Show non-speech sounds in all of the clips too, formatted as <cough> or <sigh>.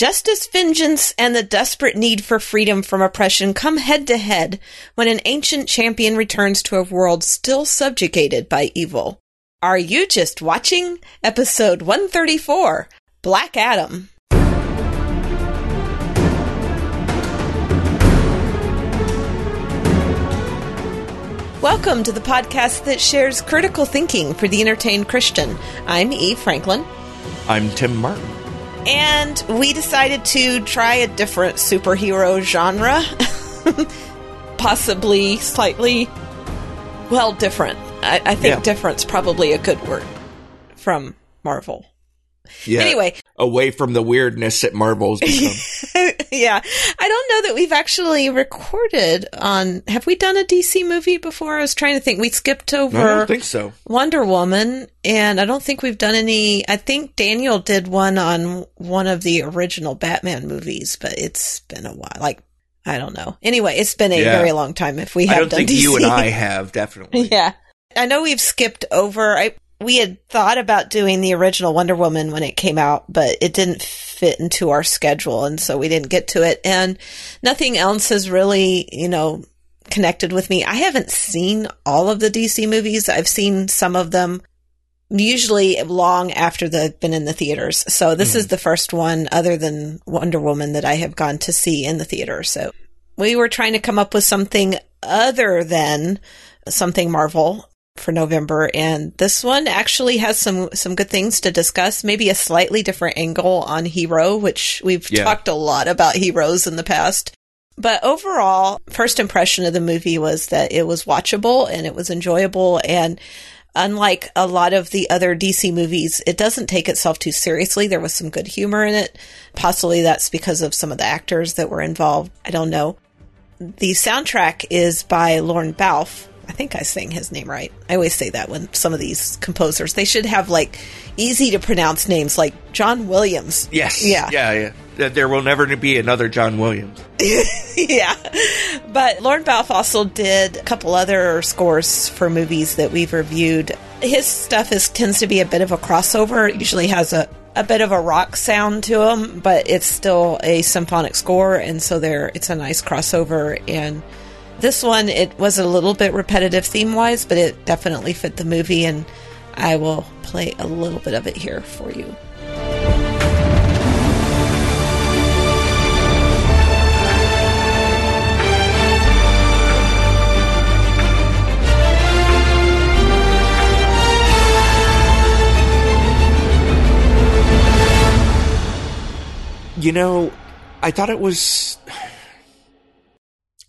Justice, vengeance, and the desperate need for freedom from oppression come head to head when an ancient champion returns to a world still subjugated by evil. Are you just watching? Episode 134 Black Adam. Welcome to the podcast that shares critical thinking for the entertained Christian. I'm Eve Franklin. I'm Tim Martin. And we decided to try a different superhero genre. <laughs> Possibly slightly, well, different. I, I think Yeah. different's probably a good word from Marvel. Yeah. Anyway, away from the weirdness at Marvel's <laughs> yeah. I don't know that we've actually recorded on. Have we done a DC movie before? I was trying to think. We skipped over. I don't think so. Wonder Woman, and I don't think we've done any. I think Daniel did one on one of the original Batman movies, but it's been a while. Like, I don't know. Anyway, it's been a Yeah. very long time if we have I don't done think DC. you and I <laughs> have definitely. yeah. I know we've skipped over. I we had thought about doing the original Wonder Woman when it came out, but it didn't fit into our schedule, and so we didn't get to it. And nothing else has really, you know, connected with me. I haven't seen all of the DC movies. I've seen some of them usually long after they've been in the theaters. So this is hmm. the first one other than Wonder Woman that I have gone to see in the theater. So we were trying to come up with something other than something Marvel for November and this one actually has some some good things to discuss maybe a slightly different angle on hero which we've Yeah. talked a lot about heroes in the past but overall first impression of the movie was that it was watchable and it was enjoyable and unlike a lot of the other DC movies it doesn't take itself too seriously there was some good humor in it possibly that's because of some of the actors that were involved I don't know the soundtrack is by Lorne Balfe. I think I saying his name right. I always say that when some of these composers, they should have like easy to pronounce names like John Williams. Yes. Yeah. Yeah. Yeah. There will never be another John Williams. <laughs> yeah. But Balfe also did a couple other scores for movies that we've reviewed. His stuff is tends to be a bit of a crossover. It usually has a, a bit of a rock sound to him, but it's still a symphonic score, and so there it's a nice crossover. And this one, it was a little bit repetitive theme wise, but it definitely fit the movie, and I will play a little bit of it here for you. You know, I thought it was.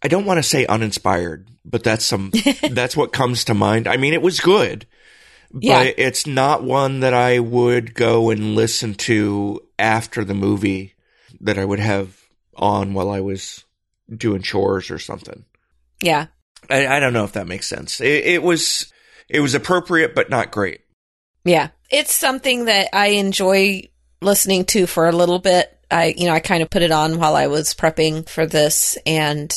I don't want to say uninspired, but that's some. <laughs> that's what comes to mind. I mean, it was good, but Yeah. it's not one that I would go and listen to after the movie. That I would have on while I was doing chores or something. Yeah. I, I don't know if that makes sense. It, it was it was appropriate, but not great. Yeah. It's something that I enjoy listening to for a little bit. I, you know, I kind of put it on while I was prepping for this and,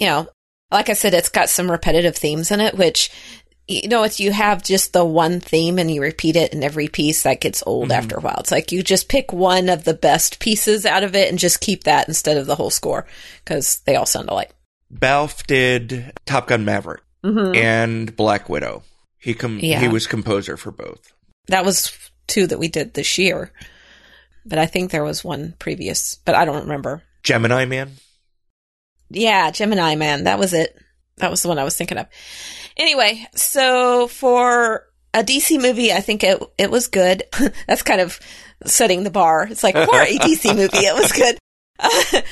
you know, like I said, it's got some repetitive themes in it, which, you know, if you have just the one theme and you repeat it in every piece, that gets old Mhm. after a while. It's like you just pick one of the best pieces out of it and just keep that instead of the whole score because they all sound alike. Balfe did Top Gun Maverick Mm-hmm. and Black Widow. He com- Yeah. he was composer for both. That was two that we did this year. But I think there was one previous, but I don't remember. Gemini Man. Yeah, Gemini Man. That was it. That was the one I was thinking of. Anyway, so for a DC movie, I think it it was good. <laughs> That's kind of setting the bar. It's like for a DC <laughs> movie, it was good. <laughs>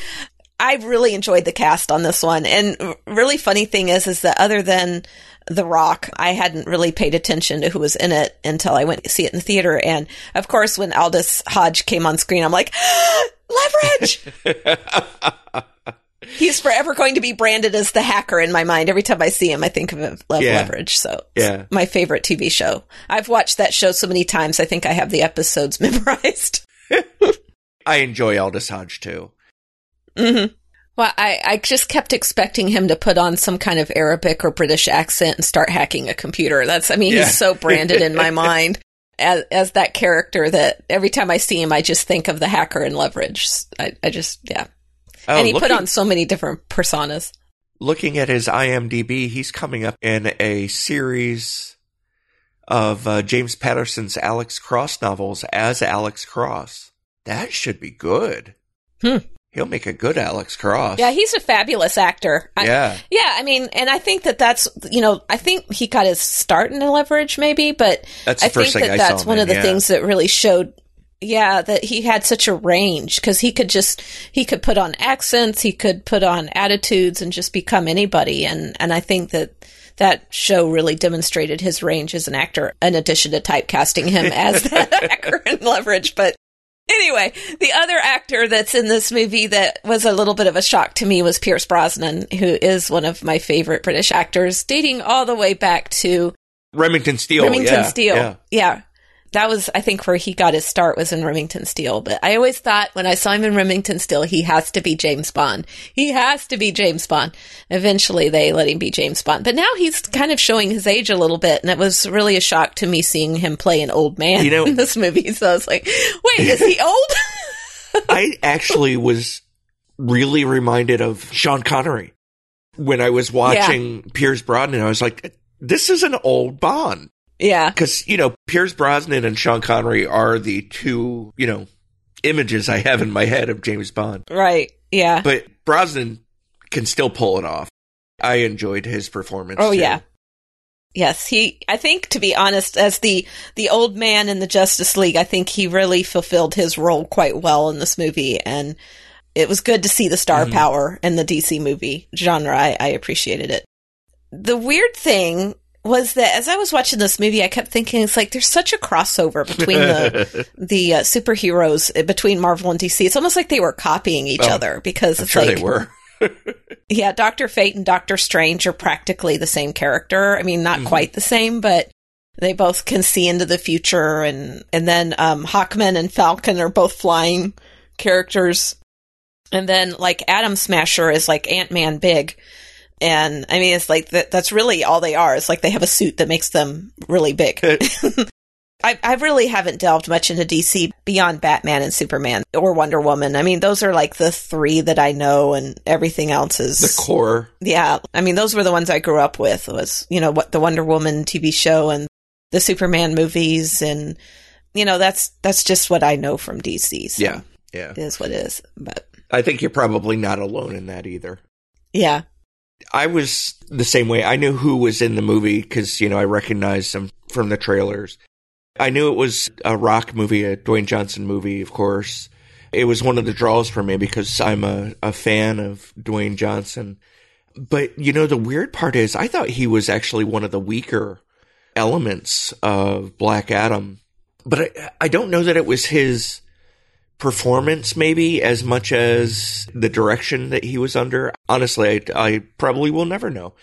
I really enjoyed the cast on this one, and really funny thing is, is that other than The Rock, I hadn't really paid attention to who was in it until I went to see it in the theater. And of course, when Aldis Hodge came on screen, I'm like, <gasps> leverage. He's forever going to be branded as the hacker in my mind. Every time I see him, I think of him, Love Yeah. Leverage. So, Yeah. my favorite TV show. I've watched that show so many times. I think I have the episodes <laughs> memorized. I enjoy Aldis Hodge too. hmm Well, I, I just kept expecting him to put on some kind of Arabic or British accent and start hacking a computer. That's, I mean, Yeah. he's so branded in my <laughs> mind. as, as that character that every time I see him, I just think of the hacker in Leverage. I, I just, yeah. Oh, and he put on so many different personas. looking at his IMDb, he's coming up in a series of uh, James Patterson's Alex Cross novels as Alex Cross. That should be good. Hmm. He'll make a good Alex Cross. Yeah, he's a fabulous actor. I, yeah. Yeah, I mean, and I think that that's, you know, I think he got his start in Leverage maybe, but That's I think that that's one him of the yeah. things that really showed yeah that he had such a range because he could just he could put on accents he could put on attitudes and just become anybody and and i think that that show really demonstrated his range as an actor in addition to typecasting him as <laughs> that actor in leverage but Anyway, the other actor that's in this movie that was a little bit of a shock to me was Pierce Brosnan, who is one of my favorite British actors, dating all the way back to Remington Steele. Remington yeah, Steele. Yeah. Yeah. That was, I think, where he got his start was in Remington Steele. But I always thought when I saw him in Remington Steele, he has to be James Bond. He has to be James Bond. Eventually, they let him be James Bond. But now he's kind of showing his age a little bit. And it was really a shock to me seeing him play an old man You know- in this movie. So I was like, wait, is he old? <laughs> I actually was really reminded of Sean Connery when I was watching Pierce Brosnan. And I was like, this is an old Bond. Yeah. Because, you know, Pierce Brosnan and Sean Connery are the two, you know, images I have in my head of James Bond. Right. Yeah. But Brosnan can still pull it off. I enjoyed his performance. Oh too. yeah. Yes, he I think to be honest as the the old man in the Justice League, I think he really fulfilled his role quite well in this movie and it was good to see the star Mhm. power in the DC movie genre. I, I appreciated it. The weird thing was that as I was watching this movie, I kept thinking it's like there's such a crossover between the <laughs> the uh, superheroes uh, between Marvel and DC. It's almost like they were copying each Oh, other because I'm it's sure like they were. <laughs> yeah, Doctor Fate and Doctor Strange are practically the same character. I mean, not Mhm. quite the same, but they both can see into the future. And and then um, Hawkman and Falcon are both flying characters. And then like Atom Smasher is like Ant Man big. And I mean, it's like that, that's really all they are. It's like they have a suit that makes them really big. <laughs> I, I really haven't delved much into DC beyond Batman and Superman or Wonder Woman. I mean, those are like the three that I know, and everything else is the core. yeah. I mean, those were the ones I grew up with. Was you know what the Wonder Woman TV show and the Superman movies, and you know that's that's just what I know from DC. So Yeah. Yeah. it is what it is. But I think you're probably not alone in that either. yeah, I was the same way. I knew who was in the movie because, you know, I recognized them from the trailers. I knew it was a rock movie, a Dwayne Johnson movie, of course. It was one of the draws for me because I'm a, a fan of Dwayne Johnson. But, you know, the weird part is I thought he was actually one of the weaker elements of Black Adam. But I, I don't know that it was his performance maybe as much as the direction that he was under. Honestly, I, I probably will never know.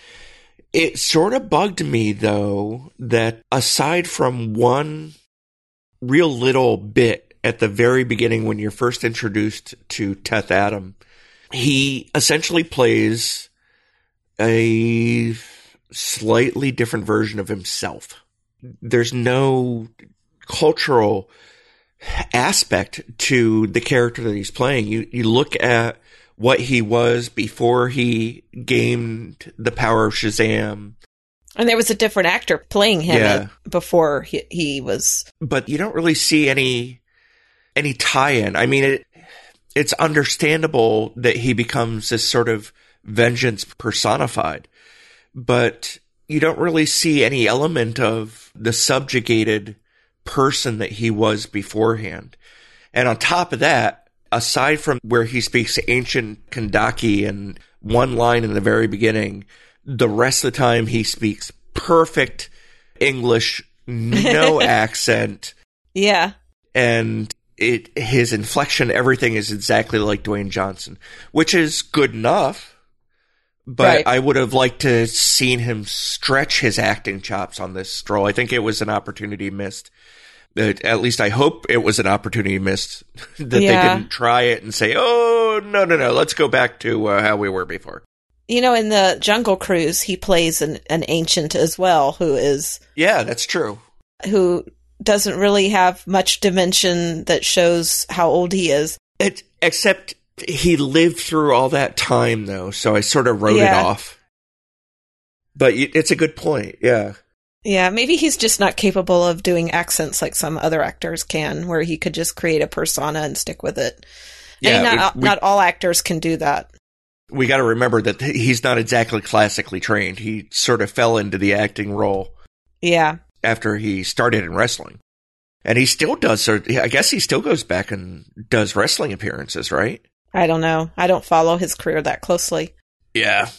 It sort of bugged me though that aside from one real little bit at the very beginning when you're first introduced to Teth Adam, he essentially plays a slightly different version of himself. There's no cultural aspect to the character that he's playing. You you look at what he was before he gained the power of Shazam, and there was a different actor playing him Yeah. before he, he was. but you don't really see any any tie-in. I mean, it it's understandable that he becomes this sort of vengeance personified, but you don't really see any element of the subjugated person that he was beforehand. And on top of that, aside from where he speaks ancient Kahndaqi and one line in the very beginning, the rest of the time he speaks perfect English, no <laughs> accent, Yeah, and it his inflection, everything is exactly like Dwayne Johnson, which is good enough. But Right. I would have liked to seen him stretch his acting chops on this stroll. I think it was an opportunity missed. At least I hope it was an opportunity missed <laughs> that Yeah. they didn't try it and say, "Oh no, no, no, let's go back to uh, how we were before." you know, in the Jungle Cruise, he plays an an ancient as well, who is Yeah, that's true. who doesn't really have much dimension that shows how old he is. It, except he lived through all that time, though, so I sort of wrote Yeah. it off. But it's a good point. Yeah. Yeah, maybe he's just not capable of doing accents like some other actors can, where he could just create a persona and stick with it. Yeah. and not, we- not all actors can do that. we got to remember that he's not exactly classically trained. He sort of fell into the acting role Yeah. after he started in wrestling. And he still does, so I guess he still goes back and does wrestling appearances, right? I don't know. I don't follow his career that closely. Yeah.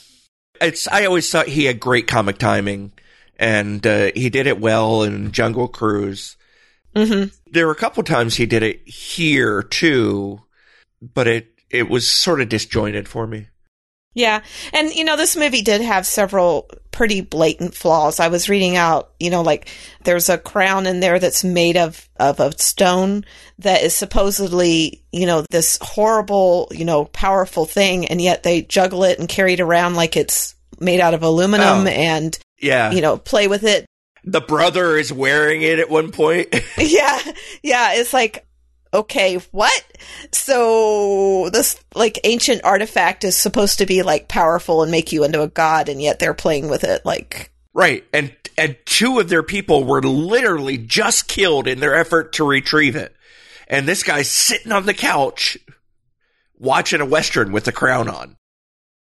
It's, I always thought he had great comic timing and uh, he did it well in Jungle Cruise. hmm There were a couple times he did it here too, but it, it was sort of disjointed for me. Yeah. And, you know, this movie did have several pretty blatant flaws. I was reading out, you know, like there's a crown in there that's made of, of a stone that is supposedly, you know, this horrible, you know, powerful thing. And yet they juggle it and carry it around like it's made out of aluminum Oh. and, Yeah. you know, play with it. the brother is wearing it at one point. <laughs> <laughs> yeah. Yeah. It's like, okay, what? So this like ancient artifact is supposed to be like powerful and make you into a god, and yet they're playing with it like right. And and two of their people were literally just killed in their effort to retrieve it. And this guy's sitting on the couch watching a western with the crown on.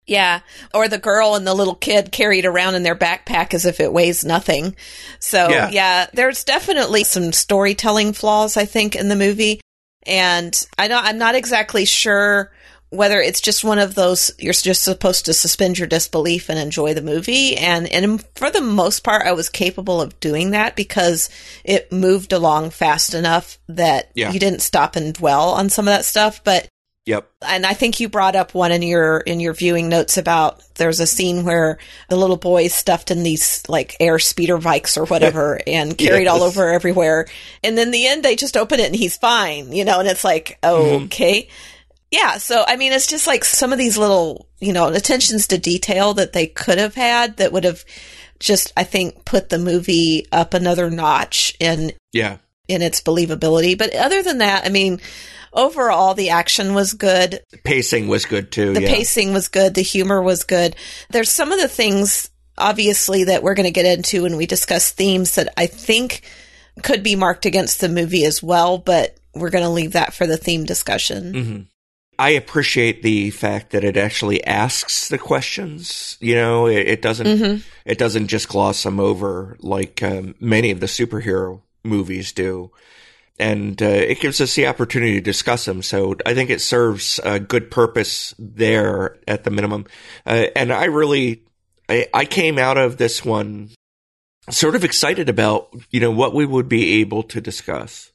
Yeah. Or the girl and the little kid carried around in their backpack as if it weighs nothing. So Yeah. yeah, there's definitely some storytelling flaws I think in the movie, and I don't. I'm not exactly sure. Whether it's just one of those, you're just supposed to suspend your disbelief and enjoy the movie. And, and for the most part, I was capable of doing that because it moved along fast enough that Yeah. you didn't stop and dwell on some of that stuff. But Yep. and I think you brought up one in your in your viewing notes about there's a scene where the little boy is stuffed in these like air speeder bikes or whatever <laughs> and carried all over everywhere. And then the end they just open it and he's fine, you know, and it's like, Mhm. okay. Yeah, so I mean it's just like some of these little, you know, attentions to detail that they could have had that would have just I think put the movie up another notch in Yeah. in its believability. But other than that, I mean, overall the action was good. Pacing was good too. The yeah. pacing was good. The humor was good. There's some of the things, obviously, that we're going to get into when we discuss themes that I think could be marked against the movie as well, but we're going to leave that for the theme discussion. hmm I appreciate the fact that it actually asks the questions. You know, it, it doesn't Mhm. it doesn't just gloss them over like um, many of the superhero movies do. And uh, it gives us the opportunity to discuss them. So I think it serves a good purpose there at the minimum. Uh, and I really, I, I came out of this one sort of excited about, you know, what we would be able to discuss.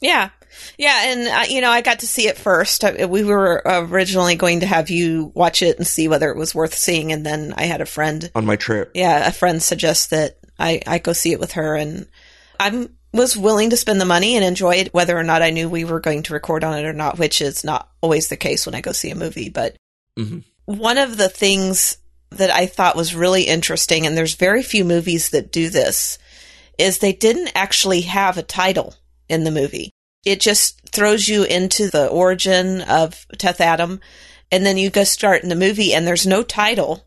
Yeah. Yeah. And, uh, you know, I got to see it first. I, we were originally going to have you watch it and see whether it was worth seeing. And then I had a friend on my trip. yeah, a friend suggests that I, I go see it with her and I was willing to spend the money and enjoy it whether or not I knew we were going to record on it or not, which is not always the case when I go see a movie. But Mhm. one of the things that I thought was really interesting, and there's very few movies that do this, is they didn't actually have a title in the movie. It just throws you into the origin of Teth Adam, and then you go start in the movie, and there's no title.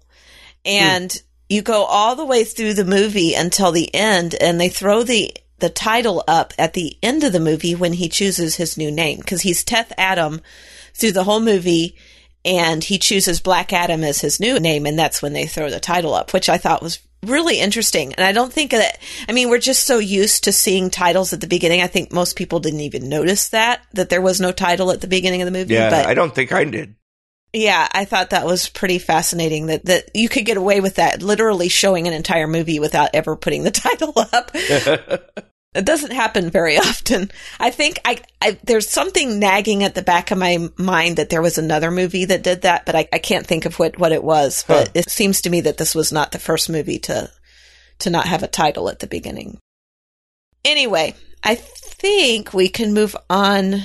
And you go all the way through the movie until the end, and they throw the the title up at the end of the movie when he chooses his new name because he's Teth Adam through the whole movie, and he chooses Black Adam as his new name, and that's when they throw the title up, which I thought was really interesting. And I don't think that, I mean, we're just so used to seeing titles at the beginning. I think most people didn't even notice that, that there was no title at the beginning of the movie. Yeah, but I don't think I did. Yeah, I thought that was pretty fascinating that, that you could get away with that, literally showing an entire movie without ever putting the <laughs> title up. <laughs> It doesn't happen very often. I think I, I there's something nagging at the back of my mind that there was another movie that did that, but I, I can't think of what, what it was. But Huh. it seems to me that this was not the first movie to to not have a title at the beginning. Anyway, I think we can move on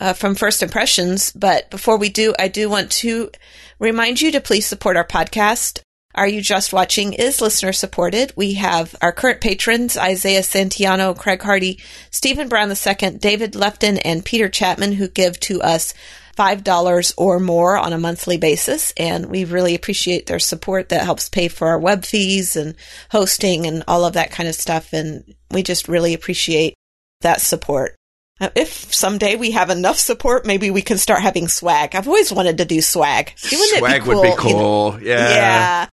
uh, from first impressions. But before we do, I do want to remind you to please support our podcast. Are You Just Watching is listener supported. We have our current patrons, Isaiah Santiano, Craig Hardy, Stephen Brown II, David Lefton, and Peter Chapman, who give to us $5 or more on a monthly basis. And we really appreciate their support that helps pay for our web fees and hosting and all of that kind of stuff. And we just really appreciate that support. If someday we have enough support, maybe we can start having swag. I've always wanted to do swag. Wouldn't it Swag would be you know? cool. Yeah. Yeah.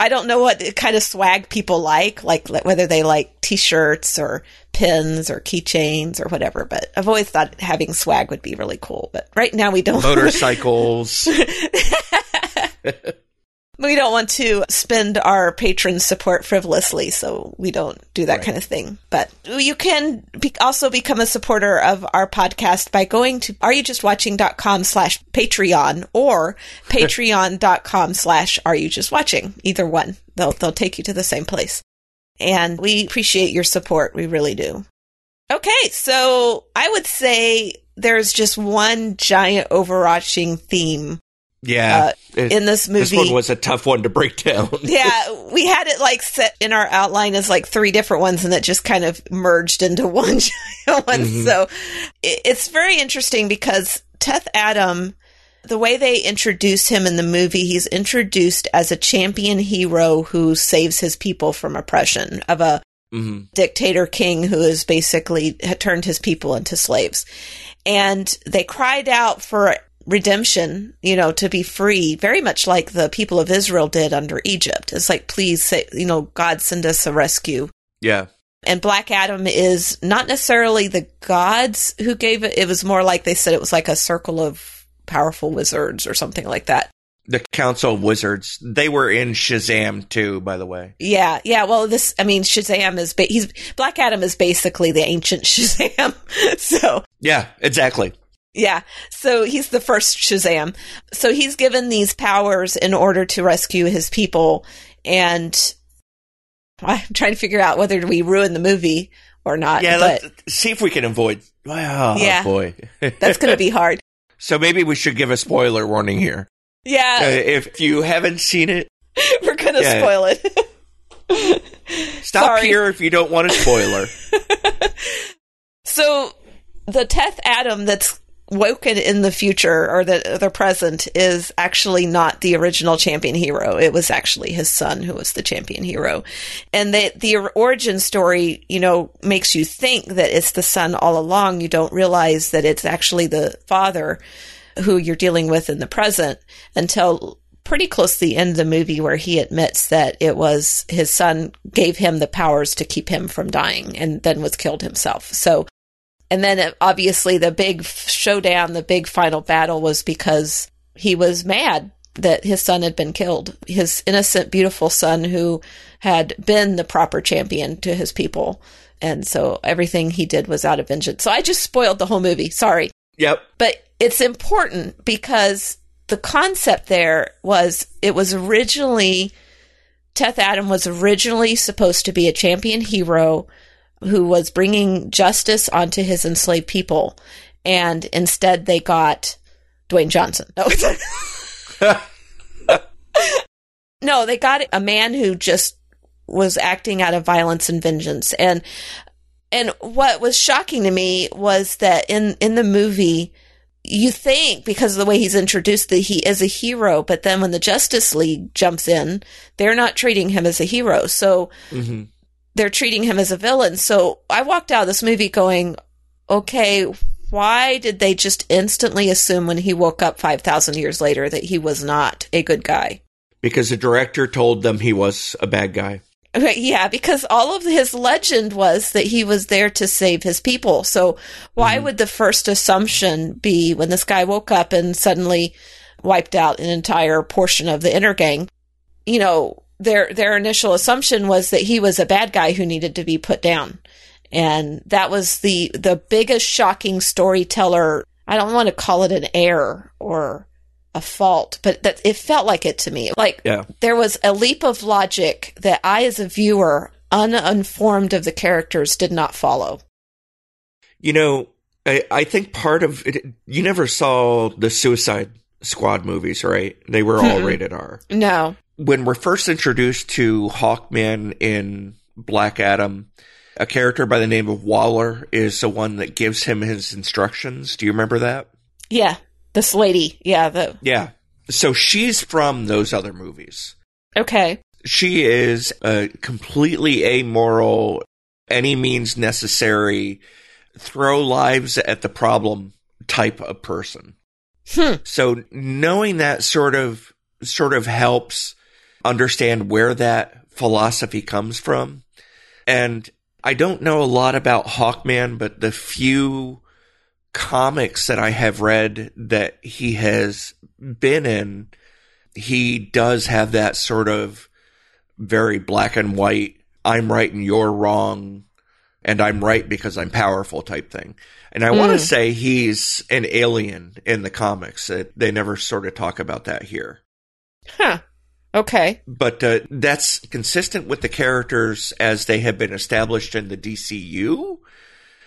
I don't know what kind of swag people like, like like whether they like t-shirts or pins or keychains or whatever, but I've always thought having swag would be really cool. But right now we don't Motorcycles. <laughs> <laughs> we don't want to spend our patron support frivolously, so we don't do that Right. kind of thing. But you can be- also become a supporter of our podcast by going to areyoujustwatching.com slash Patreon or <laughs> patreon.com slash are you just watching. Either one. They'll, they'll take you to the same place. And we appreciate your support. We really do. Okay, so I would say there's just one giant overarching theme Yeah. Uh, in this movie. this one was a tough one to break down. <laughs> yeah, we had it like set in our outline as like three different ones, and it just kind of merged into <laughs> one giant one. Mhm. So it, it's very interesting because Teth Adam, the way they introduce him in the movie, he's introduced as a champion hero who saves his people from oppression of a mm-hmm. dictator king who has basically had turned his people into slaves. And they cried out for redemption, you know, to be free, very much like the people of Israel did under Egypt. It's like, please say, you know, God send us a rescue. Yeah. And Black Adam is not necessarily the gods who gave it. It was more like they said it was like a circle of powerful wizards or something like that. The Council of Wizards. They were in Shazam too, by the way. Yeah, yeah. Well, this, I mean, Shazam is, ba- he's, Black Adam is basically the ancient <laughs> Shazam. <laughs> so, Yeah, exactly. Yeah. So he's the first Shazam. So he's given these powers in order to rescue his people. And I'm trying to figure out whether we ruin the movie or not. Yeah, but let's see if we can avoid. Oh, Yeah. boy. <laughs> that's going to be hard. <laughs> so maybe we should give a spoiler warning here. Uh, Yeah. if you haven't seen it, <laughs> we're going to yeah. spoil it. stop Sorry. here if you don't want a spoiler. So the Teth Adam that's woken in the future or the the present is actually not the original champion hero. It was actually his son who was the champion hero. And the the origin story, you know, makes you think that it's the son all along. You don't realize that it's actually the father who you're dealing with in the present until pretty close to the end of the movie where he admits that it was his son gave him the powers to keep him from dying and then was killed himself. So and then uh, obviously the big showdown, the big final battle was because he was mad that his son had been killed. His innocent, beautiful son who had been the proper champion to his people. And so everything he did was out of vengeance. So I just spoiled the whole movie. Sorry. yep. But it's important because the concept there was it was originally Teth Adam was originally supposed to be a champion hero who was bringing justice onto his enslaved people, and instead they got Dwayne Johnson. No, <laughs> no, they got a man who just was acting out of violence and vengeance, and and what was shocking to me was that in in the movie you think because of the way he's introduced that he is a hero, but then when the Justice League jumps in, they're not treating him as a hero. So hmm they're treating him as a villain. So I walked out of this movie going, okay, why did they just instantly assume when he woke up 5,000 years later that he was not a good guy? Because the director told them he was a bad guy. Yeah, because all of his legend was that he was there to save his people. So why Mhm. would the first assumption be when this guy woke up and suddenly wiped out an entire portion of the Intergang? You know, their their initial assumption was that he was a bad guy who needed to be put down. And that was the the biggest shocking storyteller. I don't want to call it an error or a fault, but that it felt like it to me. Like Yeah. there was a leap of logic that I, as a viewer, uninformed of the characters, did not follow. You know, I, I think part of it, you never saw the Suicide Squad movies, right? They were all Mm-mm. rated R. No. When we're first introduced to Hawkman in Black Adam, a character by the name of Waller is the one that gives him his instructions. Do you remember that? Yeah, this lady. Yeah, the Yeah. So she's from those other movies. okay. She is a completely amoral, any means necessary, throw lives at the problem type of person. Hmm. So knowing that sort of sort of helps understand where that philosophy comes from. And I don't know a lot about Hawkman, but the few comics that I have read that he has been in, he does have that sort of very black and white, I'm right and you're wrong, and I'm right because I'm powerful type thing. And I want to Mm. say he's an alien in the comics. They never sort of talk about that here. Huh. Okay. But uh, that's consistent with the characters as they have been established in the DCU.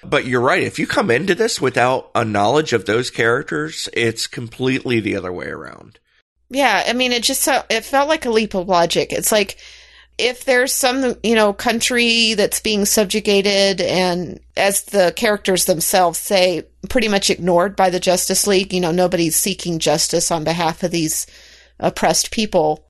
But you're right. If you come into this without a knowledge of those characters, it's completely the other way around. Yeah, I mean, it just so- it felt like a leap of logic. It's like if there's some you know country that's being subjugated and as the characters themselves say pretty much ignored by the justice league you know nobody's seeking justice on behalf of these oppressed people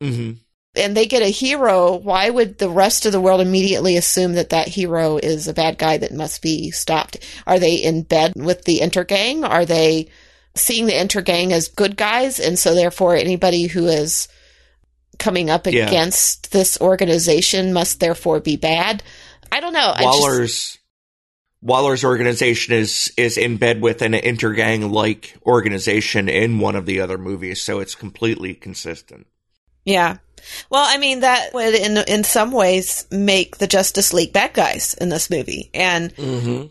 hmm and they get a hero why would the rest of the world immediately assume that that hero is a bad guy that must be stopped? Are they in bed with the intergang are they seeing the intergang as good guys and so therefore anybody who is coming up Yeah. against this organization must therefore be bad? I don't know. Waller's Waller's organization is is in bed with an intergang like organization in one of the other movies, so it's completely consistent. Yeah. Well i mean that would in in some ways make the justice league bad guys in this movie. And Mm-hmm.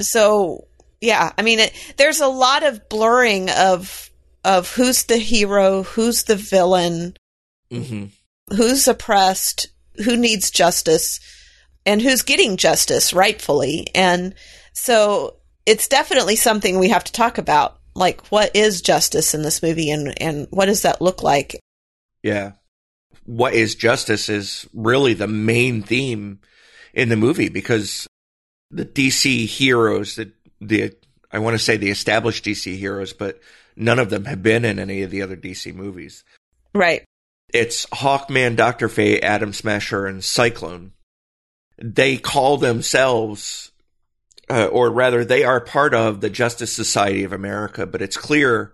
so yeah i mean it, there's a lot of blurring of of who's the hero who's the villain Mm-hmm. who's oppressed who needs justice and who's getting justice rightfully. And so it's definitely something we have to talk about. Like what is justice in this movie and and what does that look like Yeah. What is justice is really the main theme in the movie because the DC heroes that the I want to say the established DC heroes, but none of them have been in any of the other DC movies. right It's Hawkman, Doctor Fate, Atom Smasher, and Cyclone. They call themselves, uh, or rather, they are part of the Justice Society of America. But it's clear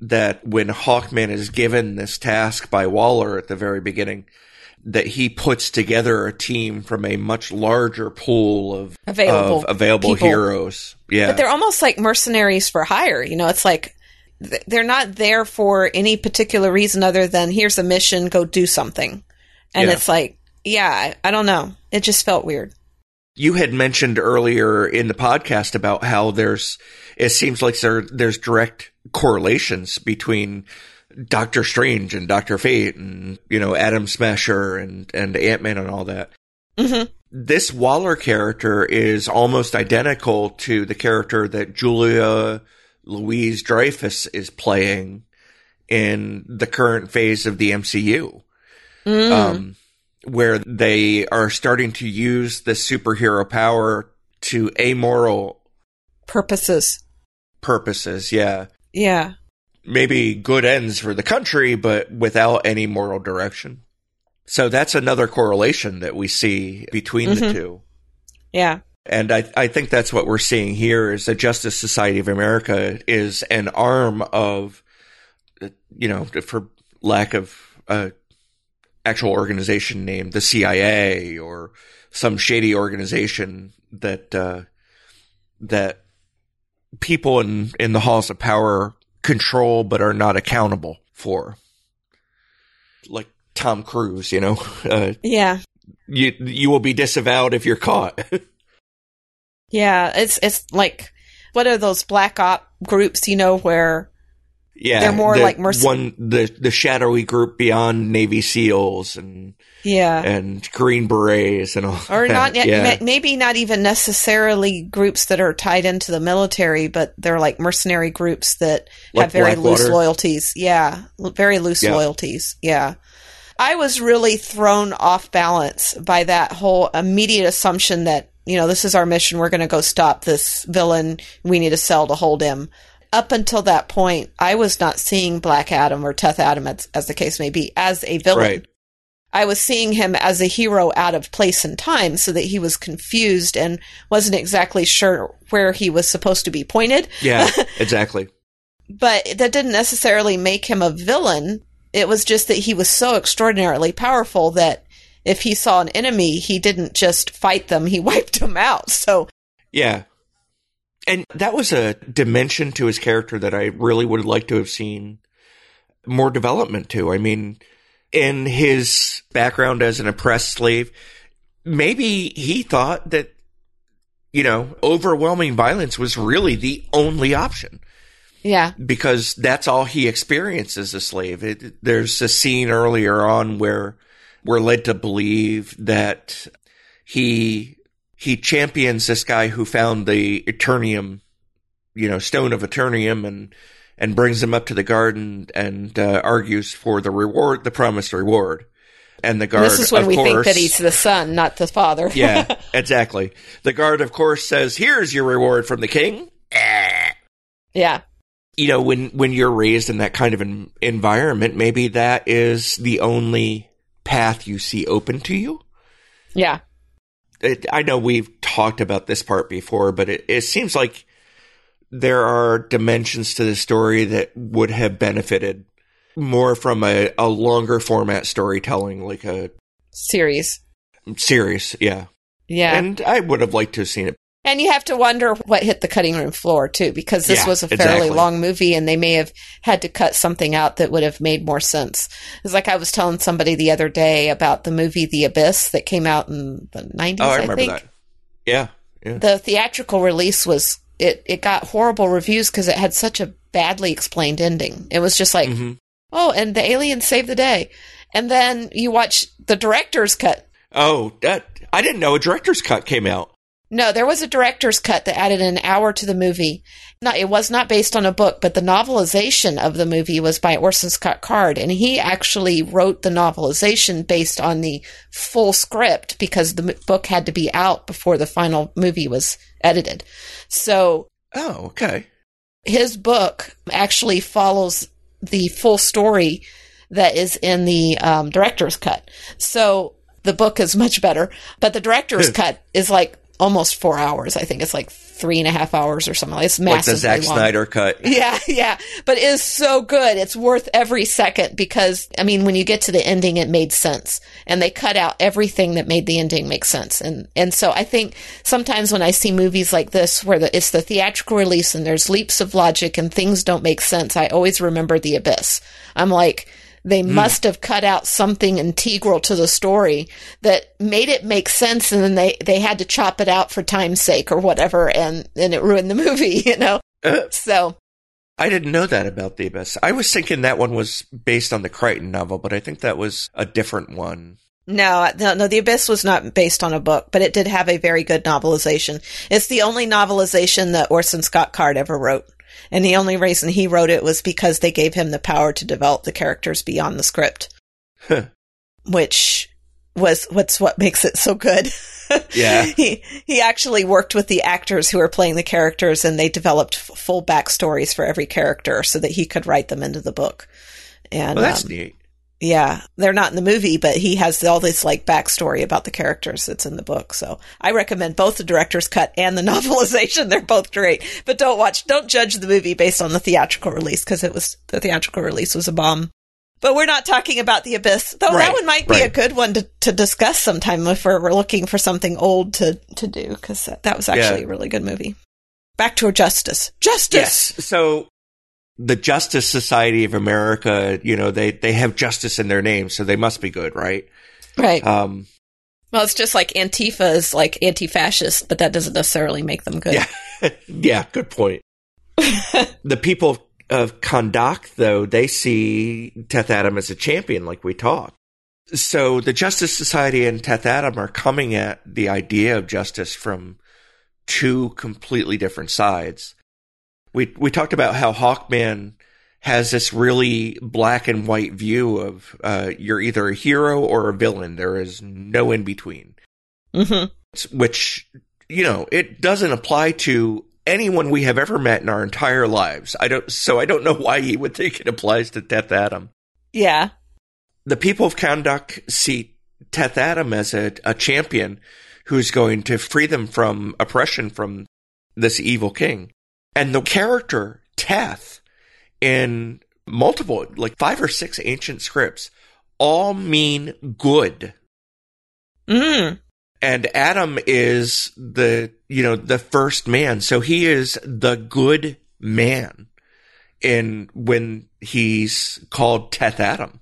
that when Hawkman is given this task by Waller at the very beginning, that he puts together a team from a much larger pool of Available of available people. heroes. Yeah, But they're almost like mercenaries for hire. You know, it's like they're not there for any particular reason other than here's a mission, go do something. And Yeah. it's like, yeah, I, I don't know. It just felt weird. you had mentioned earlier in the podcast about how there's it seems like there there's direct correlations between Doctor Strange and Doctor Fate and you know Atom Smasher and and Ant Man and all that. hmm This Waller character is almost identical to the character that Julia Louise Dreyfus is playing in the current phase of the MCU Mm. um, where they are starting to use the superhero power to amoral Purposes. purposes. Yeah. Yeah. Maybe good ends for the country, but without any moral direction. So that's another correlation that we see between the Mhm. two. Yeah. And I, I think that's what we're seeing here is the Justice Society of America is an arm of, uh, you know, for lack of a actual organization name, the CIA or some shady organization that, uh, that people in, in the halls of power control but are not accountable for. Like Tom Cruise, you know, <laughs> uh, Yeah. you, you will be disavowed if you're caught. <laughs> Yeah. It's, it's like, what are those black op groups, you know, where Yeah, They're more the like merc- one the the shadowy group beyond Navy SEALs and Yeah. and Green Berets and all. or that. not yeah. maybe not even necessarily groups that are tied into the military but they're like mercenary groups that Like have very loose loyalties yeah very loose Yeah. loyalties yeah i was really thrown off balance by that whole immediate assumption that you know this is our mission we're going to go stop this villain we need a cell to hold him up until that point i was not seeing black adam or teth adam as, as the case may be as a villain Right. I was seeing him as a hero out of place and time so that he was confused and wasn't exactly sure where he was supposed to be pointed. Yeah, <laughs> exactly. But that didn't necessarily make him a villain. It was just that he was so extraordinarily powerful that if he saw an enemy, he didn't just fight them, he <laughs> wiped them out. So, Yeah. And that was a dimension to his character that I really would like to have seen more development to. I mean, in his background as an oppressed slave, maybe he thought that, you know, overwhelming violence was really the only option yeah. because that's all he experienced as a slave. It, there's a scene earlier on where we're led to believe that he he champions this guy who found the Eternium, you know, stone of Eternium, and and brings him up to the garden and uh, argues for the reward, the promised reward. And the guard, this is when of we think course, that he's the son, not the father. yeah, <laughs> exactly. The guard, of course, says, "Here's your reward from the king." <laughs> yeah. you know when when you're raised in that kind of an environment maybe that is the only path you see open to you Yeah. It, i know we've talked about this part before but it, it seems like there are dimensions to the story that would have benefited more from a, a longer format storytelling like a Series. series yeah Yeah. and i would have liked to have seen it And you have to wonder what hit the cutting room floor too, because this Yeah, was a fairly exactly. long movie and they may have had to cut something out that would have made more sense. It's like I was telling somebody the other day about the movie The Abyss that came out in the 90s, oh i I, remember think. that yeah yeah The theatrical release was, it, it got horrible reviews because it had such a badly explained ending. It was just like, Mhm. oh, and the aliens saved the day. And then you watch the director's cut oh that i didn't know a director's cut came out No, there was a director's cut that added an hour to the movie. Not, it was not based on a book, but the novelization of the movie was by Orson Scott Card, and he actually wrote the novelization based on the full script because the book had to be out before the final movie was edited. So oh okay his book actually follows the full story that is in the um, director's cut. So the book is much better, but the director's cut is like almost four hours. I think it's like three and a half hours or something. It's like the Zack long. Snyder cut <laughs> Yeah, yeah. But it is so good. It's worth every second because, I mean, when you get to the ending, it made sense. And they cut out everything that made the ending make sense. And, and so I think sometimes when I see movies like this where the, it's the theatrical release and there's leaps of logic and things don't make sense, I always remember The Abyss. I'm like, they must have cut out something integral to the story that made it make sense and then they, they had to chop it out for time's sake or whatever and, and it ruined the <laughs> movie, you know? Uh, So, I didn't know that about the Abyss. I was thinking that one was based on the Crichton novel, but I think that was a different one. No, no, no. The Abyss was not based on a book, but it did have a very good novelization. It's the only novelization that Orson Scott Card ever wrote. And the only reason he wrote it was because they gave him the power to develop the characters beyond the script, Huh. which was what's what makes it so good. <laughs> Yeah. he he actually worked with the actors who were playing the characters, and they developed f- full backstories for every character so that he could write them into the book. And Well, that's um, neat. Yeah, they're not in the movie, but he has all this like backstory about the characters that's in the book. So I recommend both the director's cut and the <laughs> novelization. They're both great. But don't watch, don't judge the movie based on the theatrical release because it was the theatrical release was a bomb. But we're not talking about the abyss, though. Right, that one might be a good one to, to discuss sometime if we're, we're looking for something old to to do because that, that was actually Yeah. a really good movie. Back to justice, justice. Yes. So the Justice Society of America, you know, they, they have justice in their name, so they must be good, right? Right. Um, well, it's just like Antifa is like anti-fascist, but that doesn't necessarily make them good. yeah. <laughs> yeah, good point. <laughs> the people of Kahndaq, though, they see Teth Adam as a champion, like we talked. So the Justice Society and Teth Adam are coming at the idea of justice from two completely different sides. We we talked about how Hawkman has this really black and white view of uh, you're either a hero or a villain. There is no in between. Mm-hmm. Which you know it doesn't apply to anyone we have ever met in our entire lives. I don't. So I don't know why he would think it applies to Teth Adam. Yeah. The people of Kahndaq see Teth Adam as a, a champion who's going to free them from oppression from this evil king. And the character Teth in multiple, like five or six ancient scripts, all mean good. Mm. And Adam is the, you know, the first man. So he is the good man in when he's called Teth Adam.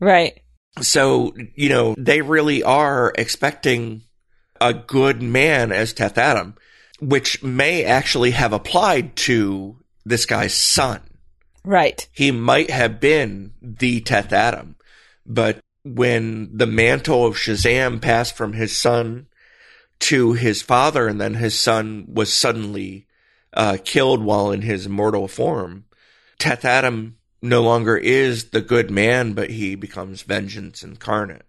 Right. So, you know, they really are expecting a good man as Teth Adam, which may actually have applied to this guy's son. Right. He might have been the Teth Adam, but when the mantle of Shazam passed from his son to his father, and then his son was suddenly uh, killed while in his mortal form, Teth Adam no longer is the good man, but he becomes vengeance incarnate.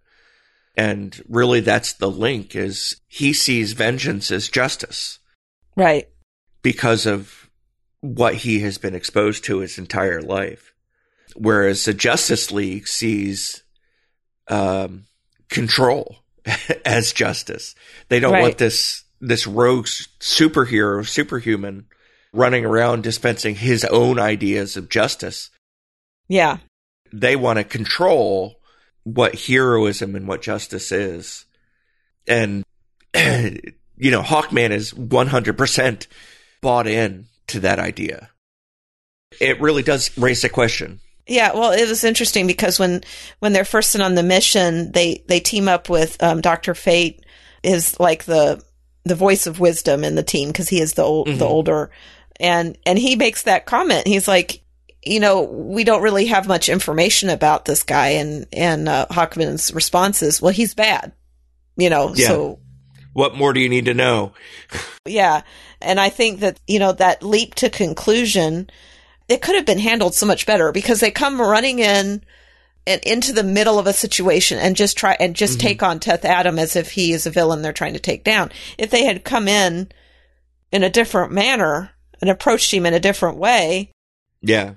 And really that's the link is he sees vengeance as justice. Right. Because of what he has been exposed to his entire life. Whereas the Justice League sees um, control <laughs> as justice. They don't right. want this this rogue superhero, superhuman, running around dispensing his own ideas of justice. Yeah. They want to control what heroism and what justice is. And, <clears throat> you know, Hawkman is 100% bought in to that idea. It really does raise the question. Yeah, well, it was interesting because when when they're first in on the mission, they they team up with um, Doctor Fate is like the the voice of wisdom in the team because he is the old mm-hmm. the older, and and he makes that comment. He's like, you know, we don't really have much information about this guy, and and uh, Hawkman's response is, well, he's bad, you know. Yeah. So, what more do you need to know? yeah, and I think that you know that leap to conclusion, it could have been handled so much better because they come running in and into the middle of a situation and just try and just mm-hmm. take on Teth Adam as if he is a villain they're trying to take down. If they had come in in a different manner and approached him in a different way, yeah,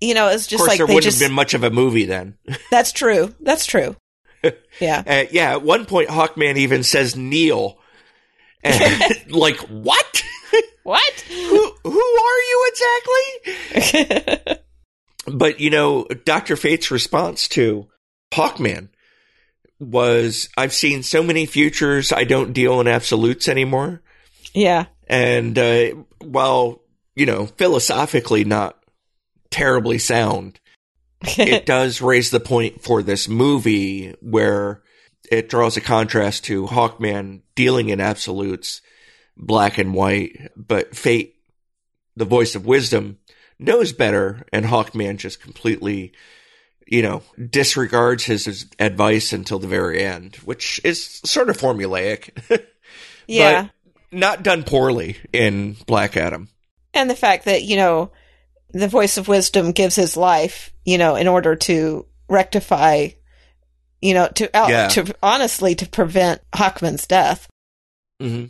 you know, it's just like there they wouldn't just, have been much of a movie then. <laughs> that's true. That's true. <laughs> Yeah. uh, yeah. At one point, Hawkman even says kneel. And, <laughs> like, what? What? who, who are you exactly? <laughs> but, you know, Dr. Fate's response to Hawkman was I've seen so many futures, I don't deal in absolutes anymore. Yeah. And uh, while, you know, philosophically not terribly sound. It <laughs> does raise the point for this movie where it draws a contrast to Hawkman dealing in absolutes, black and white, but Fate, the voice of wisdom, knows better, and Hawkman just completely, you know, disregards his, his advice until the very end, which is sort of formulaic. <laughs> yeah. not done poorly in Black Adam. And the fact that, you know, the voice of wisdom gives his life, you know, in order to rectify, you know, to uh, Yeah. to honestly to prevent Hawkman's death. hmm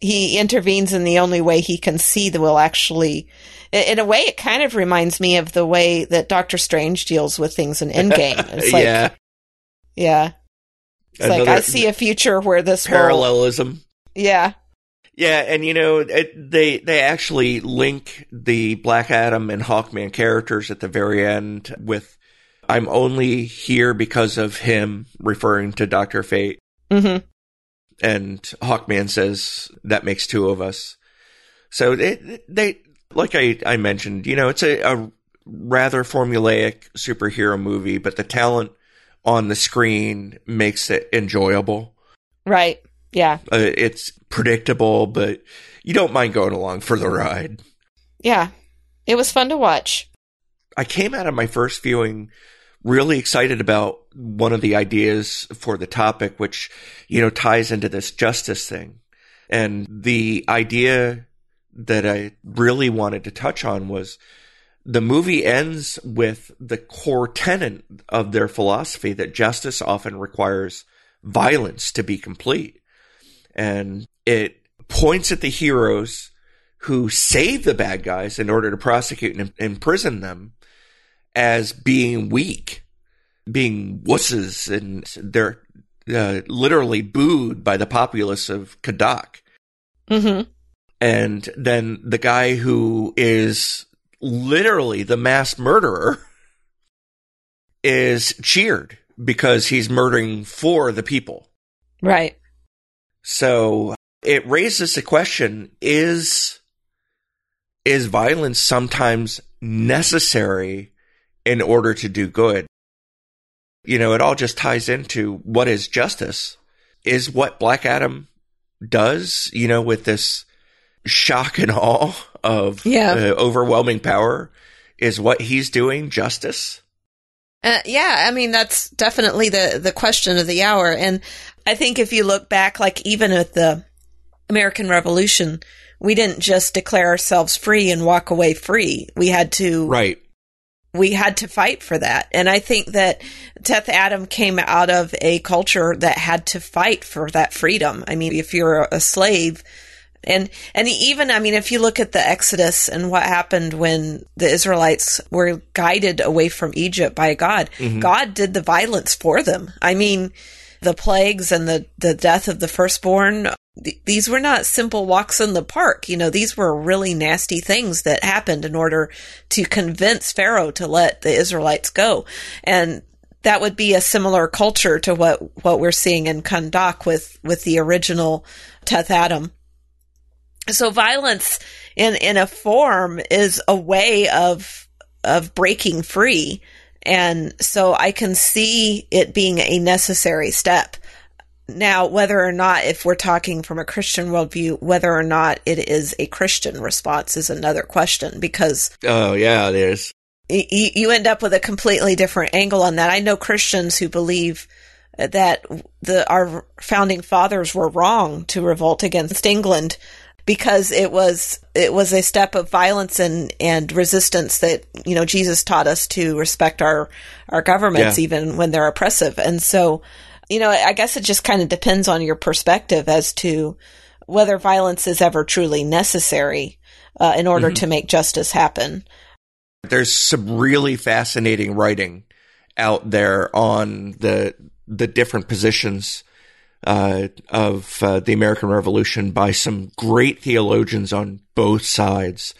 He intervenes in the only way he can see that will actually. In a way, it kind of reminds me of the way that Doctor Strange deals with things in Endgame. <laughs> It's like, yeah. yeah. It's like I see a future where this will- parallelism. yeah, Yeah, and you know it, they they actually link the Black Adam and Hawkman characters at the very end with "I'm only here because of him," referring to Doctor Fate, hmm and Hawkman says that makes two of us. So it, they, like I I mentioned, you know, it's a, a rather formulaic superhero movie, but the talent on the screen makes it enjoyable. right, yeah, Uh, it's predictable, but you don't mind going along for the ride. yeah. It was fun to watch. I came out of my first viewing really excited about one of the ideas for the topic, which, you know, ties into this justice thing. And the idea that I really wanted to touch on was the movie ends with the core tenet of their philosophy that justice often requires violence to be complete. And it points at the heroes who save the bad guys in order to prosecute and imprison them as being weak, being wusses, and they're uh, literally booed by the populace of Kahndaq. Mm-hmm. And then the guy who is literally the mass murderer is cheered because he's murdering for the people. Right. So it raises the question is is violence sometimes necessary in order to do good? You know, it all just ties into what is justice. Is what Black Adam does, you know, with this shock and <laughs> awe of Yeah. uh, overwhelming power, is what he's doing justice? Uh, yeah, I mean that's definitely the the question of the hour, and I think if you look back, like even at the American Revolution, we didn't just declare ourselves free and walk away free. We had to Right. we had to fight for that. And I think that Teth Adam came out of a culture that had to fight for that freedom. I mean, if you're a slave, and and even I mean, if you look at the Exodus and what happened when the Israelites were guided away from Egypt by God, mm-hmm. God did the violence for them. I mean, the plagues and the the death of the firstborn. th- These were not simple walks in the park. You know, these were really nasty things that happened in order to convince Pharaoh to let the Israelites go. And that would be a similar culture to what, what we're seeing in Kahndaq with, with the original Teth Adam. So violence in, in a form is a way of, of breaking free. And so I can see it being a necessary step. Now, whether or not, if we're talking from a Christian worldview, whether or not it is a Christian response is another question because Oh, yeah, it is. y- y- you end up with a completely different angle on that. I know Christians who believe that the our founding fathers were wrong to revolt against England because it was it was a step of violence and and resistance that you know Jesus taught us to respect our our governments Yeah. even when they're oppressive. And so, you know, I guess it just kind of depends on your perspective as to whether violence is ever truly necessary uh, in order to make justice happen. there's some really fascinating writing out there on the the different positions uh, of uh, the American Revolution by some great theologians on both sides.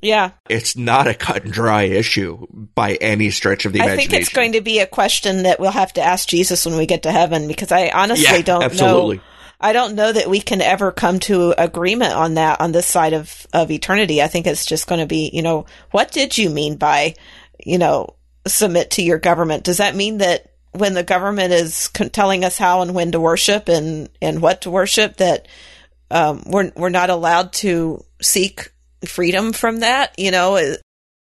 Yeah. It's not a cut and dry issue by any stretch of the I imagination. I think it's going to be a question that we'll have to ask Jesus when we get to heaven because I honestly Yeah, don't absolutely. know. I don't know that we can ever come to agreement on that on this side of, of eternity. I think it's just going to be, you know, what did you mean by, you know, submit to your government? Does that mean that when the government is con- telling us how and when to worship and, and what to worship, that um, we're we're not allowed to seek freedom from that? You know, Uh,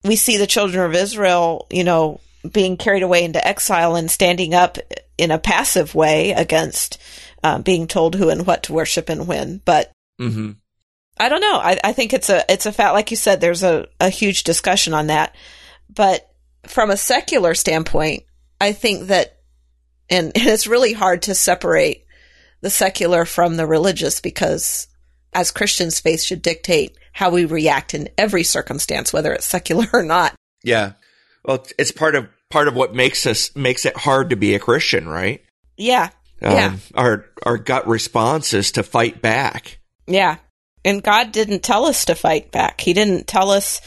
we see the children of Israel, you know, being carried away into exile and standing up in a passive way against um, being told who and what to worship and when. But hmm I don't know. I, I think it's a it's a fact. Like you said, there's a, a huge discussion on that. But from a secular standpoint, I think that, and <laughs> it's really hard to separate the secular from the religious because as Christians, faith should dictate how we react in every circumstance, whether it's secular or not. Yeah. Well, it's part of part of what makes us makes it hard to be a Christian, right? Yeah. Um, Yeah. Our our gut response is to fight back. Yeah. And God didn't tell us to fight back. He didn't tell us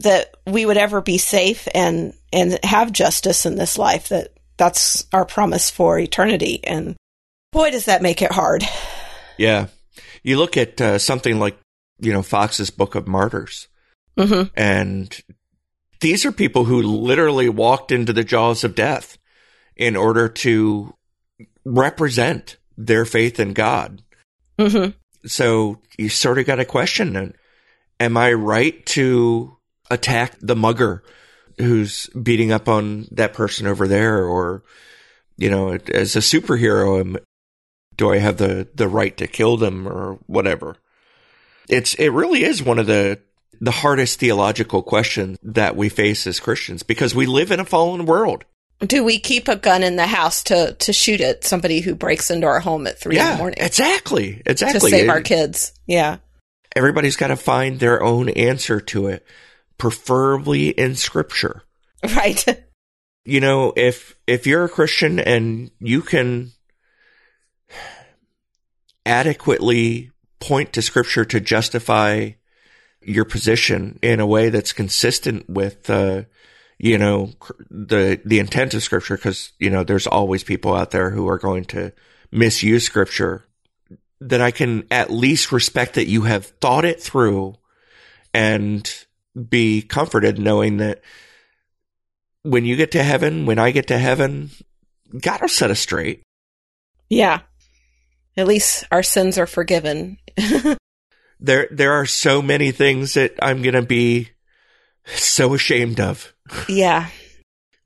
that we would ever be safe and and have justice in this life that that's our promise for eternity and boy does that make it hard. Yeah. You look at uh, something like you know Fox's Book of Martyrs. Mhm. And these are people who literally walked into the jaws of death in order to represent their faith in God. Mhm. So you sort of got to question. Am I right to attack the mugger who's beating up on that person over there or you know as a superhero do I have the the right to kill them or whatever it's it really is one of the the hardest theological questions that we face as Christians because we live in a fallen world. Do we keep a gun in the house to to shoot at somebody who breaks into our home at three yeah, in the morning? Exactly. Exactly. To save it, our kids. Yeah. Everybody's got to find their own answer to it, preferably in scripture. <laughs> Right. You know, if if you're a Christian and you can adequately point to scripture to justify your position in a way that's consistent with, uh, you know, the, the intent of scripture. Cause, you know, there's always people out there who are going to misuse scripture that I can at least respect that you have thought it through and be comforted knowing that when you get to heaven, when I get to heaven, God will set us straight. Yeah. At least our sins are forgiven. <laughs> there there are so many things that I'm going to be so ashamed of. Yeah.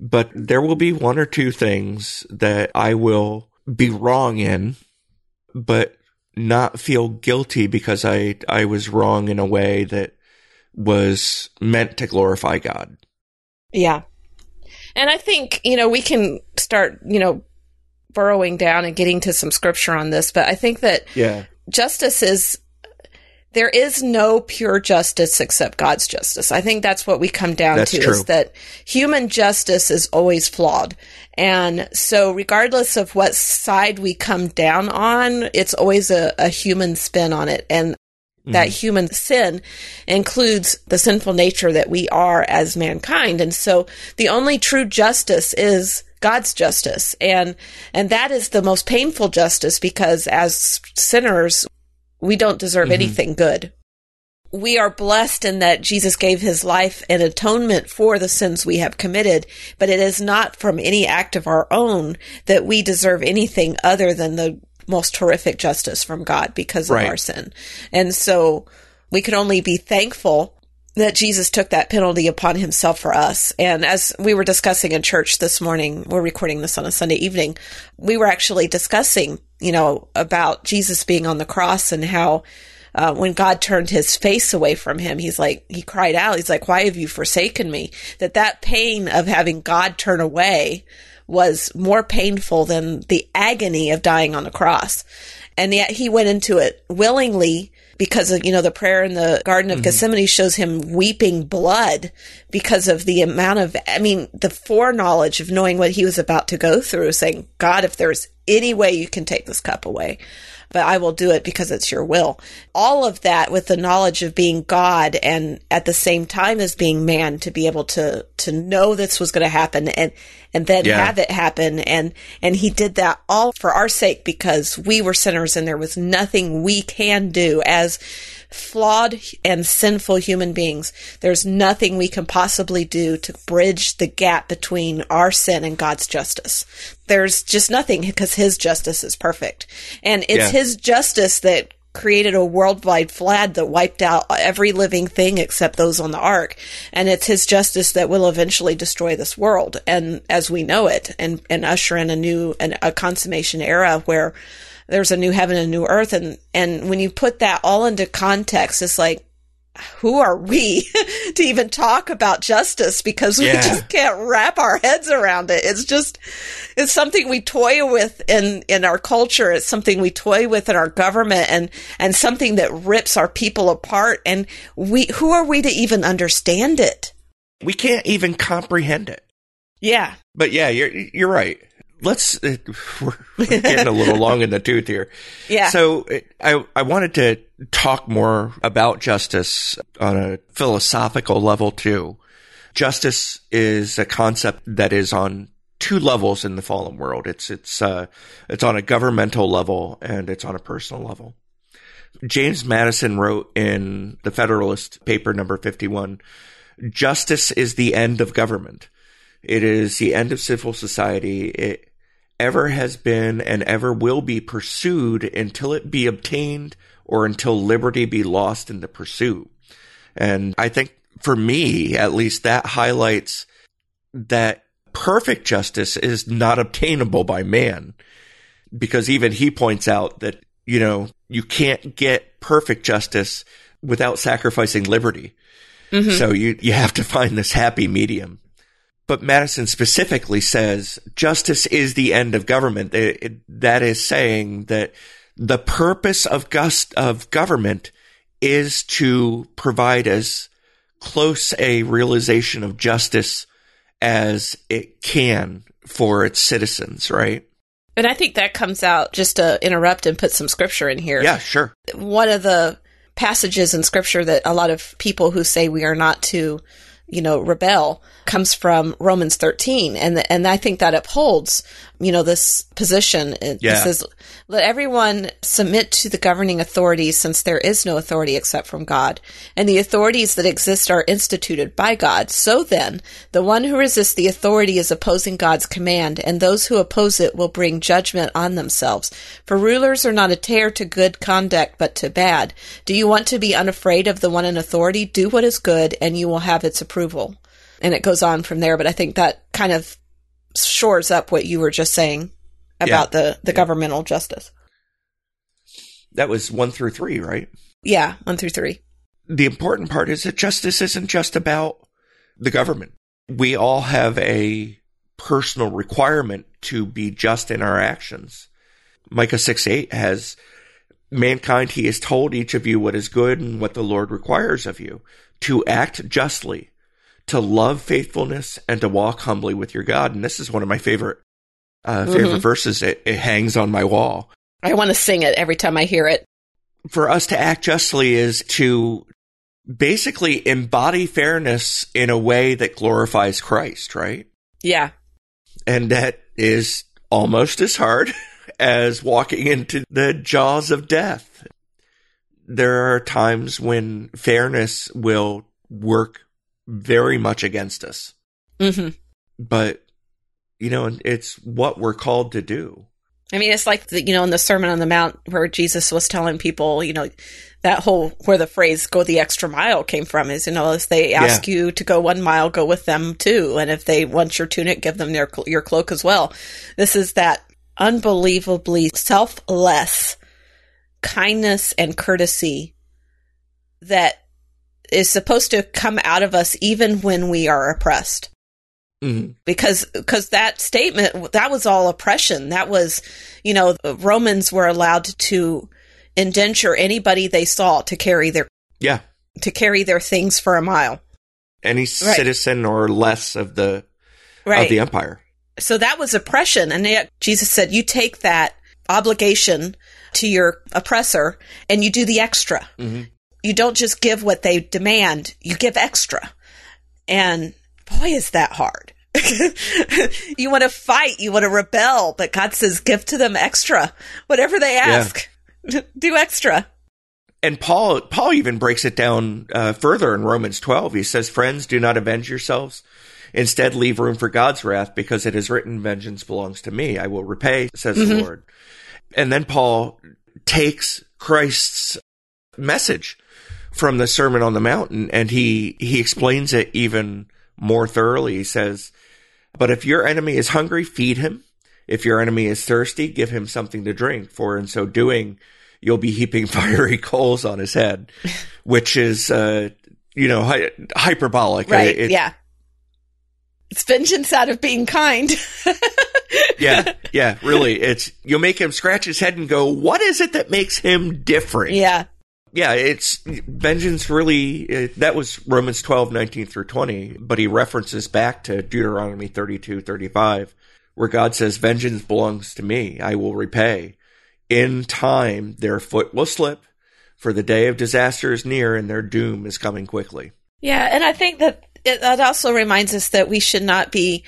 but there will be one or two things that I will be wrong in, but not feel guilty because I I was wrong in a way that was meant to glorify God. Yeah. And I think, you know, we can start, you know, burrowing down and getting to some scripture on this, but I think that yeah. justice is there is no pure justice except God's justice. I think that's what we come down that's to true. is that human justice is always flawed. And so regardless of what side we come down on, it's always a, a human spin on it. And that mm-hmm. human sin includes the sinful nature that we are as mankind. And so the only true justice is God's justice. And, and that is the most painful justice because as sinners, we don't deserve mm-hmm. anything good. We are blessed in that Jesus gave his life in atonement for the sins we have committed, but it is not from any act of our own that we deserve anything other than the most horrific justice from God because of right. our sin. And so we can only be thankful that Jesus took that penalty upon himself for us. And as we were discussing in church this morning, we're recording this on a Sunday evening, we were actually discussing, you know, about Jesus being on the cross and how uh, when God turned his face away from him, he's like, he cried out, he's like, why have you forsaken me? That that pain of having God turn away was more painful than the agony of dying on the cross. And yet he went into it willingly because of, you know, the prayer in the Garden of mm-hmm. Gethsemane shows him weeping blood because of the amount of, I mean, the foreknowledge of knowing what he was about to go through, saying, God, if there's any way you can take this cup away, but I will do it because it's your will. All of that with the knowledge of being God and at the same time as being man to be able to, to know this was going to happen and, and then yeah. have it happen. And, and he did that all for our sake because we were sinners and there was nothing we can do as flawed and sinful human beings. There's nothing we can possibly do to bridge the gap between our sin and God's justice. There's just nothing because his justice is perfect. And it's yeah. his justice that created a worldwide flood that wiped out every living thing except those on the ark. And it's his justice that will eventually destroy this world and as we know it and, and usher in a new, an, a consummation era where there's a new heaven and a new earth. And, and when you put that all into context, it's like, who are we <laughs> to even talk about justice because we yeah. just can't wrap our heads around it. It's just, it's something we toy with in, in our culture. It's something we toy with in our government and, and something that rips our people apart. And we, who are we to even understand it? We can't even comprehend it. Yeah. But yeah, you're, you're right let's uh, <laughs> we're, getting a little long in the tooth here. <laughs> Yeah. So I I wanted to talk more about justice on a philosophical level too. Justice is a concept that is on two levels in the fallen world. It's it's uh it's on a governmental level and it's on a personal level. James Madison wrote in the Federalist paper number 51, justice is the end of government. It is the end of civil society. It ever has been and ever will be pursued until it be obtained or until liberty be lost in the pursuit. And I think for me, at least, that highlights that perfect justice is not obtainable by man. Because even he points out that, you know, you can't get perfect justice without sacrificing liberty. Mm-hmm. So you, you have to find this happy medium. But Madison specifically says justice is the end of government. It, it, that is saying that the purpose of gust of government is to provide as close a realization of justice as it can for its citizens, right? And I think that comes out just to interrupt and put some scripture in here. Yeah, sure. One of the passages in scripture that a lot of people who say we are not to you know, rebel comes from Romans 13. And, and I think that upholds, you know, this position. It yeah. says, let everyone submit to the governing authorities since there is no authority except from God. And the authorities that exist are instituted by God. So then, the one who resists the authority is opposing God's command, and those who oppose it will bring judgment on themselves. For rulers are not a terror to good conduct, but to bad. Do you want to be unafraid of the one in authority? Do what is good, and you will have its approval. And it goes on from there, but I think that kind of shores up what you were just saying about yeah. the, the yeah. governmental justice. That was one through three, right? Yeah, one through three. The important part is that justice isn't just about the government. We all have a personal requirement to be just in our actions. Micah 6 8 has mankind, he has told each of you what is good and what the Lord requires of you to act justly, to love faithfulness and to walk humbly with your God. And this is one of my favorite uh, favorite mm-hmm. verses. It, it hangs on my wall. I want to sing it every time I hear it. For us to act justly is to basically embody fairness in a way that glorifies Christ, right? Yeah. And that is almost as hard <laughs> as walking into the jaws of death. There are times when fairness will work very much against us. Mm-hmm. But, you know, it's what we're called to do. I mean, it's like, the, you know, in the Sermon on the Mount where Jesus was telling people, you know, that whole, where the phrase go the extra mile came from is, you know, if they ask yeah. you to go one mile, go with them too. And if they want your tunic, give them their, your cloak as well. This is that unbelievably selfless kindness and courtesy that is supposed to come out of us even when we are oppressed. Mm-hmm. Because because that statement that was all oppression. That was, you know, Romans were allowed to indenture anybody they saw to carry their yeah to carry their things for a mile. Any right. citizen or less of the right. of the empire. So that was oppression, and yet Jesus said, "You take that obligation to your oppressor and you do the extra. Mm-hmm you don't just give what they demand, you give extra. And boy, is that hard. <laughs> you want to fight, you want to rebel, but God says, give to them extra. Whatever they ask, yeah. <laughs> do extra. And Paul, Paul even breaks it down uh, further in Romans 12. He says, friends, do not avenge yourselves. Instead, leave room for God's wrath because it is written, vengeance belongs to me. I will repay, says mm-hmm. the Lord. And then Paul takes Christ's message from the Sermon on the Mountain, and he he explains it even more thoroughly. He says, "But if your enemy is hungry, feed him. If your enemy is thirsty, give him something to drink. For in so doing, you'll be heaping <laughs> fiery coals on his head," <laughs> which is, uh, you know, hyperbolic. Right? It, yeah. It's vengeance out of being kind. <laughs> yeah, yeah, really. It's you'll make him scratch his head and go, "What is it that makes him different?" Yeah, yeah, it's vengeance really, it, that was Romans 12, 19 through 20, but he references back to Deuteronomy 32, 35, where God says, vengeance belongs to me. I will repay. In time, their foot will slip for the day of disaster is near and their doom is coming quickly. Yeah. And I think that it, that also reminds us that we should not be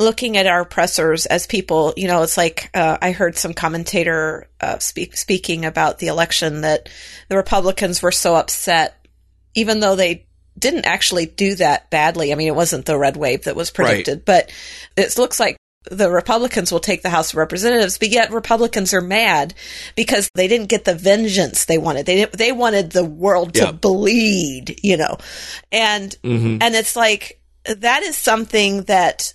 looking at our oppressors as people, you know, it's like uh, I heard some commentator uh, speak, speaking about the election that the Republicans were so upset, even though they didn't actually do that badly. I mean, it wasn't the red wave that was predicted, right. but it looks like the Republicans will take the House of Representatives, but yet Republicans are mad because they didn't get the vengeance they wanted. They didn't, they wanted the world to bleed, you know, and hmm and it's like that is something that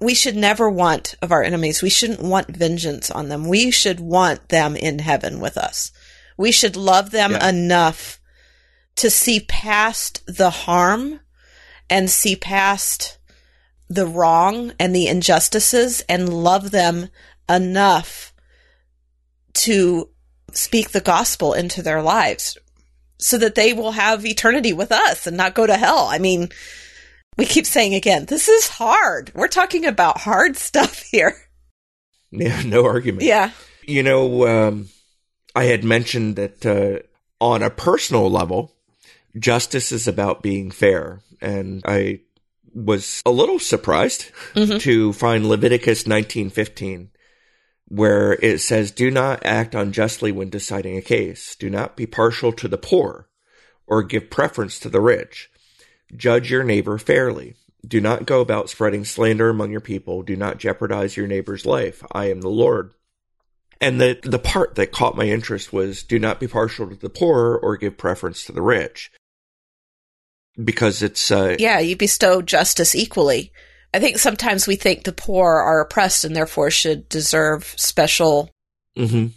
we should never want of our enemies. We shouldn't want vengeance on them. We should want them in heaven with us. We should love them Yeah. enough to see past the harm and see past the wrong and the injustices and love them enough to speak the gospel into their lives so that they will have eternity with us and not go to hell. I mean, we keep saying again, this is hard. We're talking about hard stuff here. <laughs> Yeah, no argument. Yeah. You know, um, I had mentioned that uh, on a personal level, justice is about being fair. And I was a little surprised Mhm. to find Leviticus 19:15 where it says do not act unjustly when deciding a case do not be partial to the poor or give preference to the rich judge your neighbor fairly do not go about spreading slander among your people do not jeopardize your neighbor's life i am the lord and the the part that caught my interest was do not be partial to the poor or give preference to the rich because it's uh Yeah, you bestow justice equally. I think sometimes we think the poor are oppressed and therefore should deserve special. mhm.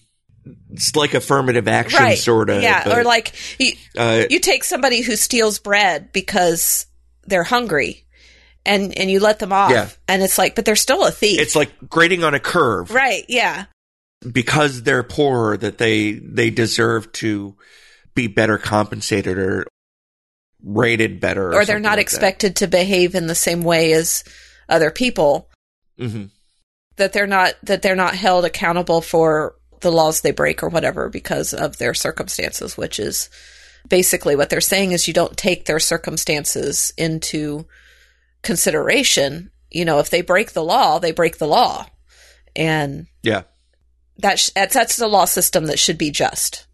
It's like affirmative action sort of Yeah, or like you, uh, you take somebody who steals bread because they're hungry and and you let them off Yeah. and it's like but they're still a thief. it's like grading on a curve right, yeah. because they're poor that they they deserve to be better compensated or rated better Or, they're not expected to behave in the same way as other people. hmm that they're not that they're not held accountable for the laws they break or whatever because of their circumstances which is basically what they're saying is you don't take their circumstances into consideration. You know if they break the law they break the law. And yeah. that sh- that's that's the law system that should be just.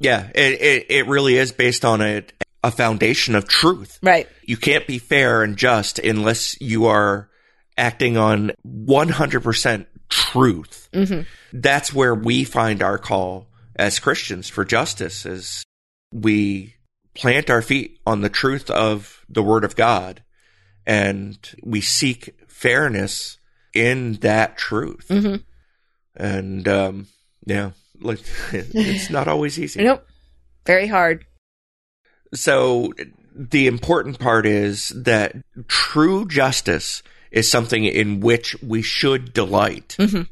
Yeah. It, it it really is based on a a foundation of truth. Right. You can't be fair and just unless you are acting on 100% truth. Hmm that's where we find our call as Christians for justice is we plant our feet on the truth of the word of God and we seek fairness in that truth. hmm And um yeah, like <laughs> it's not always easy. nope. Very hard. So the important part is that true justice is something in which we should delight. hmm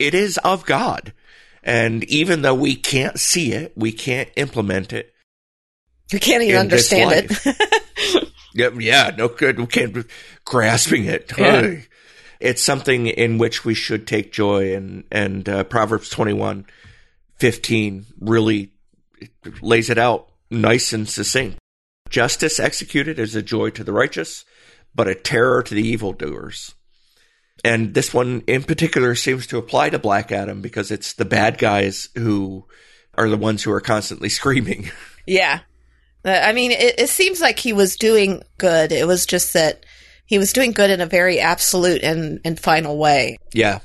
It is of God. And even though we can't see it, we can't implement it. you can't even understand it <laughs> Yeah, yeah no good. We can't grasping it. Yeah. It's something in which we should take joy and, and, uh, Proverbs 21, 15 really lays it out nice and succinct. Justice executed is a joy to the righteous, but a terror to the evildoers. And this one in particular seems to apply to Black Adam because it's the bad guys who are the ones who are constantly <laughs> screaming. Yeah. Uh, I mean, it, it seems like he was doing good. It was just that he was doing good in a very absolute and, and final way. yeah.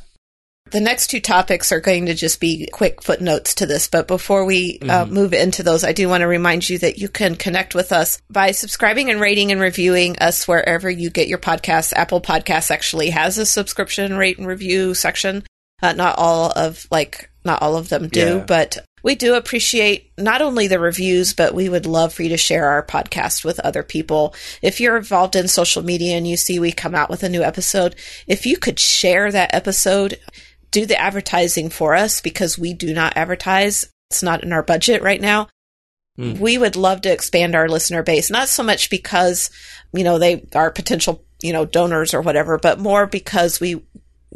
The next two topics are going to just be quick footnotes to this, but before we uh, move into those, I do want to remind you that you can connect with us by subscribing and rating and reviewing us wherever you get your podcasts. Apple Podcasts actually has a subscription rate and review section. Uh, not all of like not all of them do, Yeah. but we do appreciate not only the reviews, but we would love for you to share our podcast with other people. If you're involved in social media and you see we come out with a new episode, if you could share that episode, do the advertising for us because we do not advertise. It's not in our budget right now. Hmm. We would love to expand our listener base, not so much because, you know, they are potential, you know, donors or whatever, but more because we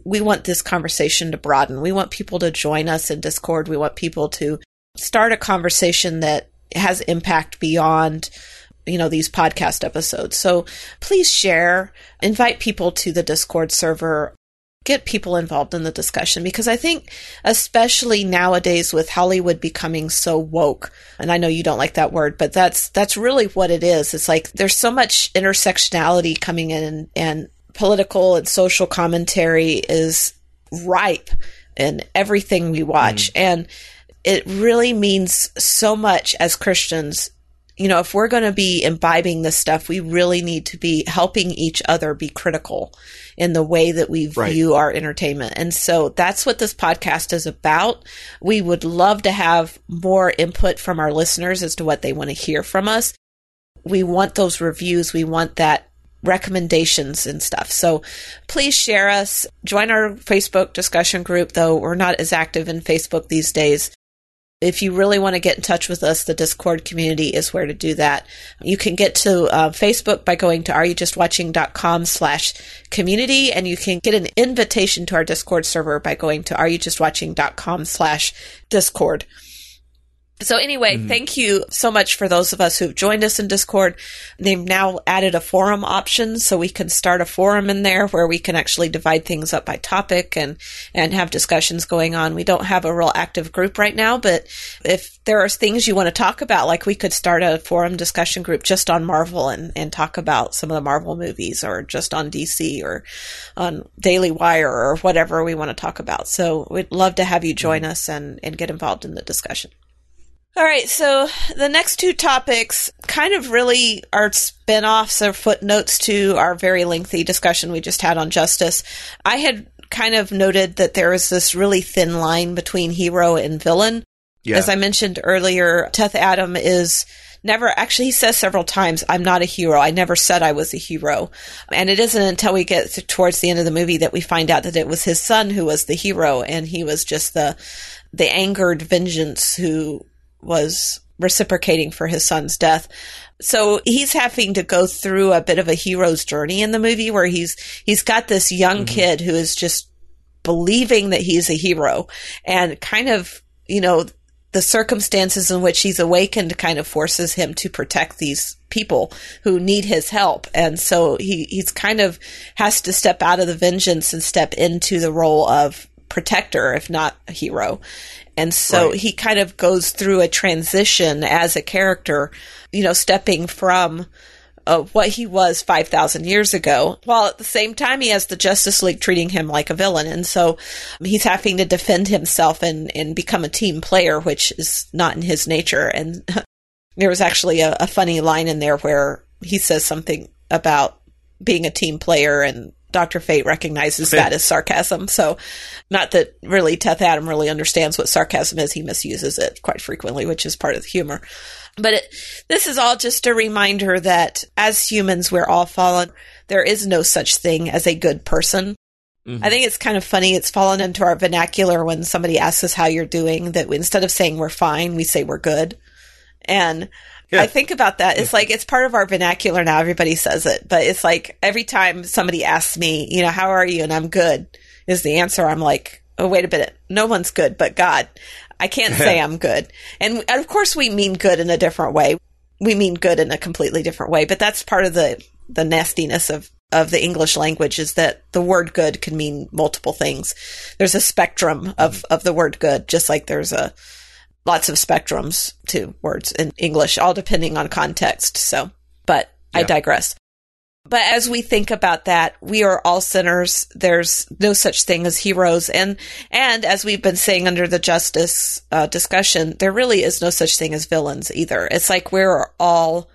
we want this conversation to broaden. We want people to join us in Discord. We want people to start a conversation that has impact beyond you know these podcast episodes. So please share, invite people to the Discord server, get people involved in the discussion because I think especially nowadays with Hollywood becoming so woke, and I know you don't like that word, but that's that's really what it is. It's like there's so much intersectionality coming in and, and political and social commentary is ripe in everything we watch. Mm. And it really means so much as Christians. You know, if we're going to be imbibing this stuff, we really need to be helping each other be critical in the way that we view right. our entertainment. And so that's what this podcast is about. We would love to have more input from our listeners as to what they want to hear from us. We want those reviews. We want that recommendations and stuff. So please share us. Join our Facebook discussion group, though we're not as active in Facebook these days. If you really want to get in touch with us, the Discord community is where to do that. You can get to uh, Facebook by going to areyoujustwatching.com slash community, and you can get an invitation to our Discord server by going to areyoujustwatching.com slash Discord. So anyway, mm-hmm. thank you so much for those of us who've joined us in Discord. They've now added a forum option so we can start a forum in there where we can actually divide things up by topic and, and have discussions going on. We don't have a real active group right now, but if there are things you want to talk about, like we could start a forum discussion group just on Marvel and, and talk about some of the Marvel movies or just on DC or on Daily Wire or whatever we want to talk about. So we'd love to have you join mm-hmm. us and, and get involved in the discussion. All right, so the next two topics kind of really are spin-offs or footnotes to our very lengthy discussion we just had on justice. I had kind of noted that there is this really thin line between hero and villain. Yeah. As I mentioned earlier, Teth Adam is never actually he says several times i'm not a hero i never said i was a hero and it isn't until we get towards the end of the movie that we find out that it was his son who was the hero and he was just the the angered vengeance who was reciprocating for his son's death. So he's having to go through a bit of a hero's journey in the movie where he's he's got this young mm-hmm. kid who is just believing that he's a hero and kind of, you know, the circumstances in which he's awakened kind of forces him to protect these people who need his help. And so he, he's kind of has to step out of the vengeance and step into the role of protector, if not a hero. And so right. he kind of goes through a transition as a character, you know, stepping from uh, what he was 5,000 years ago, while at the same time he has the Justice League treating him like a villain. And so he's having to defend himself and, and become a team player, which is not in his nature. And <laughs> there was actually a, a funny line in there where he says something about being a team player and Dr. Fate recognizes that as sarcasm. So, not that really Teth Adam really understands what sarcasm is. He misuses it quite frequently, which is part of the humor. But it, this is all just a reminder that as humans, we're all fallen. There is no such thing as a good person. Mm-hmm. I think it's kind of funny. It's fallen into our vernacular when somebody asks us how you're doing that instead of saying we're fine, we say we're good. And yeah. I think about that. It's like it's part of our vernacular now. Everybody says it, but it's like every time somebody asks me, you know, how are you? And I'm good is the answer. I'm like, oh, wait a minute. No one's good but God. I can't say <laughs> I'm good. And, and of course we mean good in a different way. We mean good in a completely different way, but that's part of the, the nastiness of, of the English language is that the word good can mean multiple things. There's a spectrum of, mm-hmm. of the word good, just like there's a, lots of spectrums to words in English, all depending on context. So, but yeah. I digress. But as we think about that, we are all sinners. There's no such thing as heroes. And, and as we've been saying under the justice uh, discussion, there really is no such thing as villains either. It's like we're all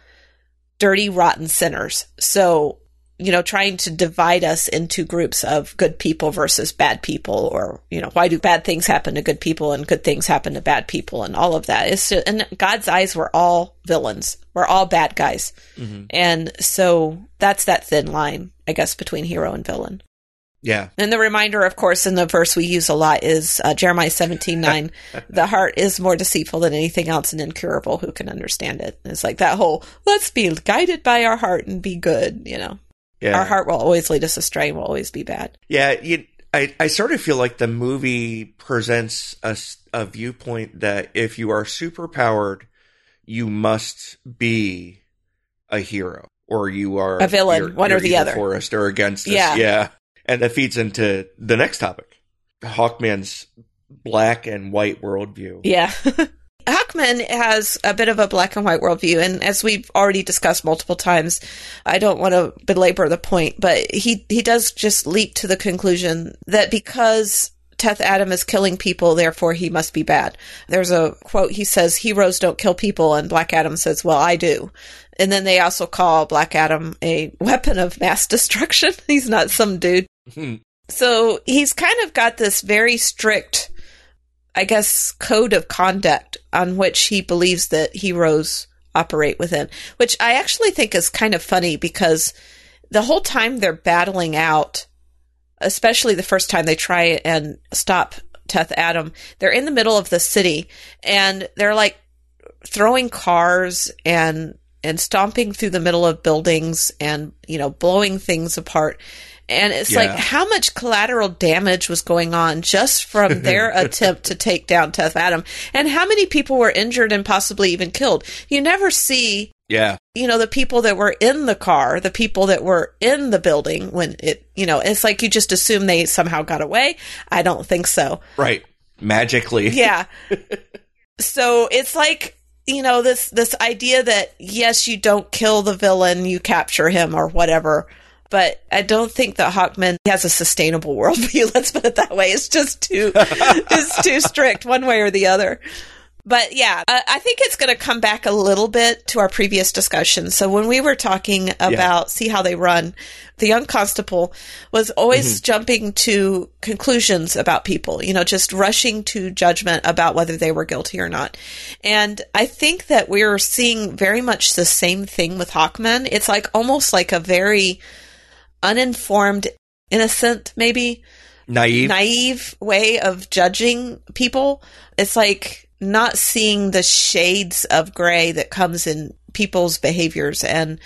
dirty, rotten sinners. So you know, trying to divide us into groups of good people versus bad people, or, you know, why do bad things happen to good people and good things happen to bad people and all of that. It's just, in God's eyes, we're all villains. We're all bad guys. Mm-hmm. And so that's that thin line, I guess, between hero and villain. Yeah. And the reminder, of course, in the verse we use a lot is uh, Jeremiah 17 9. <laughs> the heart is more deceitful than anything else and incurable. Who can understand it? It's like that whole, let's be guided by our heart and be good, you know. Yeah. Our heart will always lead us astray and will always be bad. Yeah, you, I, I sort of feel like the movie presents a, a viewpoint that if you are superpowered, you must be a hero or you are a villain, one or the other, forest or against us. Yeah, yeah, and that feeds into the next topic, Hawkman's black and white worldview. Yeah. <laughs> Hawkman has a bit of a black and white worldview, and as we've already discussed multiple times, I don't want to belabor the point, but he he does just leap to the conclusion that because Teth Adam is killing people, therefore he must be bad. There's a quote he says, "Heroes don't kill people," and Black Adam says, "Well, I do." And then they also call Black Adam a <laughs> weapon of mass destruction. he's not some dude. <laughs> So he's kind of got this very strict, I guess, code of conduct on which he believes that heroes operate within, which I actually think is kind of funny because the whole time they're battling out, especially the first time they try and stop Teth Adam, they're in the middle of the city and they're like throwing cars and and stomping through the middle of buildings and you know blowing things apart and it's yeah. like how much collateral damage was going on just from <laughs> their attempt to take down Teth Adam and how many people were injured and possibly even killed. You never see yeah. You know, the people that were in the car, the people that were in the building when it, you know, it's like you just assume they somehow got away. I don't think so. Right. Magically. <laughs> Yeah. so it's like, you know, this, this idea that yes, you don't kill the villain, you capture him or whatever but I don't think that Hawkman has a sustainable worldview. <laughs> Let's put it that way. It's just too, <laughs> it's too strict one way or the other. But yeah, I think it's going to come back a little bit to our previous discussion. So when we were talking about yeah. see how they run, the young constable was always mm-hmm. jumping to conclusions about people, you know, just rushing to judgment about whether they were guilty or not. And I think that we're seeing very much the same thing with Hawkman. It's like almost like a very uninformed, innocent, maybe naive, naive way of judging people. It's like not seeing the shades of gray that comes in people's behaviors and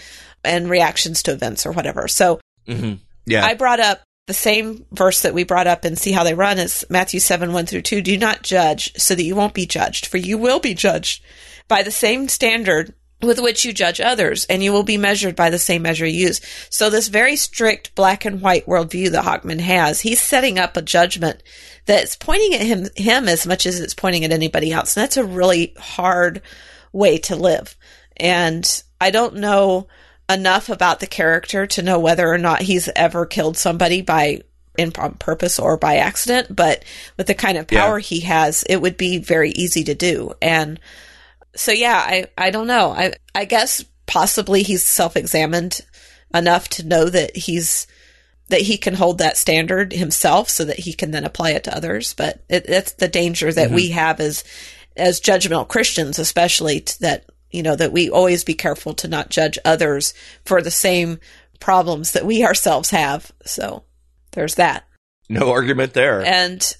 and reactions to events or whatever. So, mm-hmm. yeah, I brought up the same verse that we brought up and see how they run is Matthew 7, 1 through 2. Do not judge so that you won't be judged, for you will be judged by the same standard with which you judge others, and you will be measured by the same measure you use. So this very strict black and white worldview that Hawkman has, he's setting up a judgment that's pointing at him, him as much as it's pointing at anybody else. And that's a really hard way to live. And I don't know enough about the character to know whether or not he's ever killed somebody by in on purpose or by accident, but with the kind of power yeah. he has, it would be very easy to do. And so yeah, I, I don't know. I, I guess possibly he's self-examined enough to know that he's, that he can hold that standard himself so that he can then apply it to others. But it, that's the danger that mm-hmm. we have as, as judgmental Christians, especially that, you know, that we always be careful to not judge others for the same problems that we ourselves have. So there's that. No argument there. And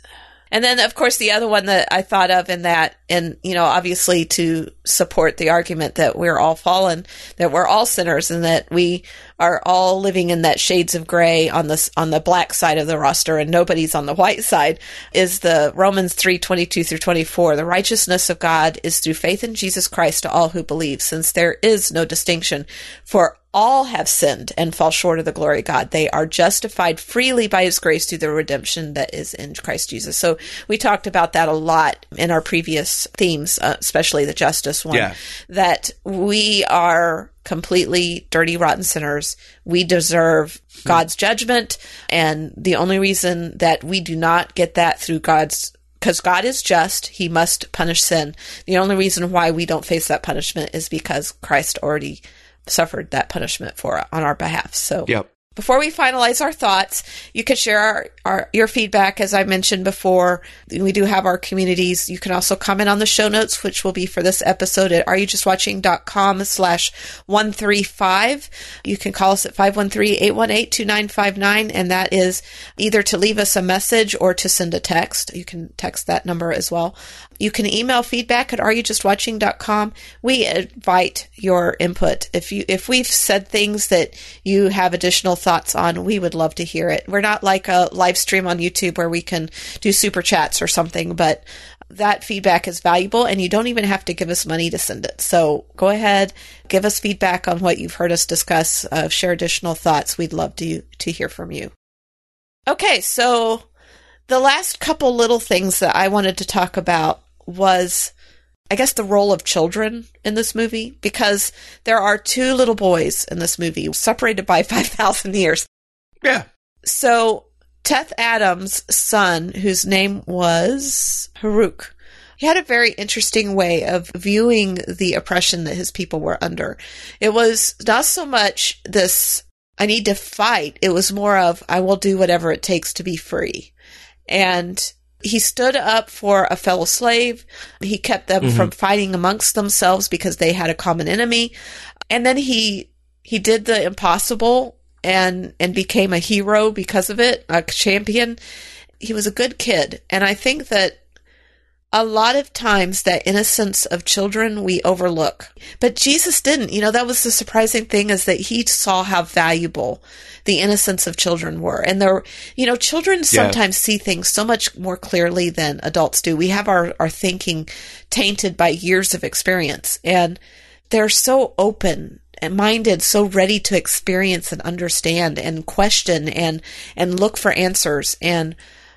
and then, of course, the other one that I thought of in that, and, you know, obviously to support the argument that we're all fallen, that we're all sinners and that we are all living in that shades of gray on the, on the black side of the roster and nobody's on the white side is the Romans three twenty two through 24. The righteousness of God is through faith in Jesus Christ to all who believe, since there is no distinction for all have sinned and fall short of the glory of God. They are justified freely by his grace through the redemption that is in Christ Jesus. So we talked about that a lot in our previous themes, uh, especially the justice one, yeah. that we are completely dirty, rotten sinners. We deserve hmm. God's judgment. And the only reason that we do not get that through God's because God is just, he must punish sin. The only reason why we don't face that punishment is because Christ already suffered that punishment for on our behalf. So yep. Before we finalize our thoughts, you can share our, our, your feedback. As I mentioned before, we do have our communities. You can also comment on the show notes, which will be for this episode at areyoujustwatching.com slash 135. You can call us at 513-818-2959. And that is either to leave us a message or to send a text. You can text that number as well. You can email feedback at areyoujustwatching.com. We invite your input. If you, if we've said things that you have additional thoughts on, we would love to hear it. We're not like a live stream on YouTube where we can do super chats or something, but that feedback is valuable and you don't even have to give us money to send it. So go ahead, give us feedback on what you've heard us discuss, uh, share additional thoughts. We'd love to, to hear from you. Okay. So the last couple little things that I wanted to talk about was I guess the role of children in this movie because there are two little boys in this movie separated by <laughs> 5,000 years. Yeah. So Teth Adams' son, whose name was Hurut, he had a very interesting way of viewing the oppression that his people were under. It was not so much this, I need to fight. It was more of, I will do whatever it takes to be free. And he stood up for a fellow slave. He kept them mm-hmm. from fighting amongst themselves because they had a common enemy. And then he, he did the impossible and, and became a hero because of it, a champion. He was a good kid. And I think that a lot of times that innocence of children we overlook. But Jesus didn't. You know, that was the surprising thing is that he saw how valuable the innocence of children were. And there, you know, children sometimes yeah. see things so much more clearly than adults do. We have our, our thinking tainted by years of experience and they're so open and minded, so ready to experience and understand and question and, and look for answers. And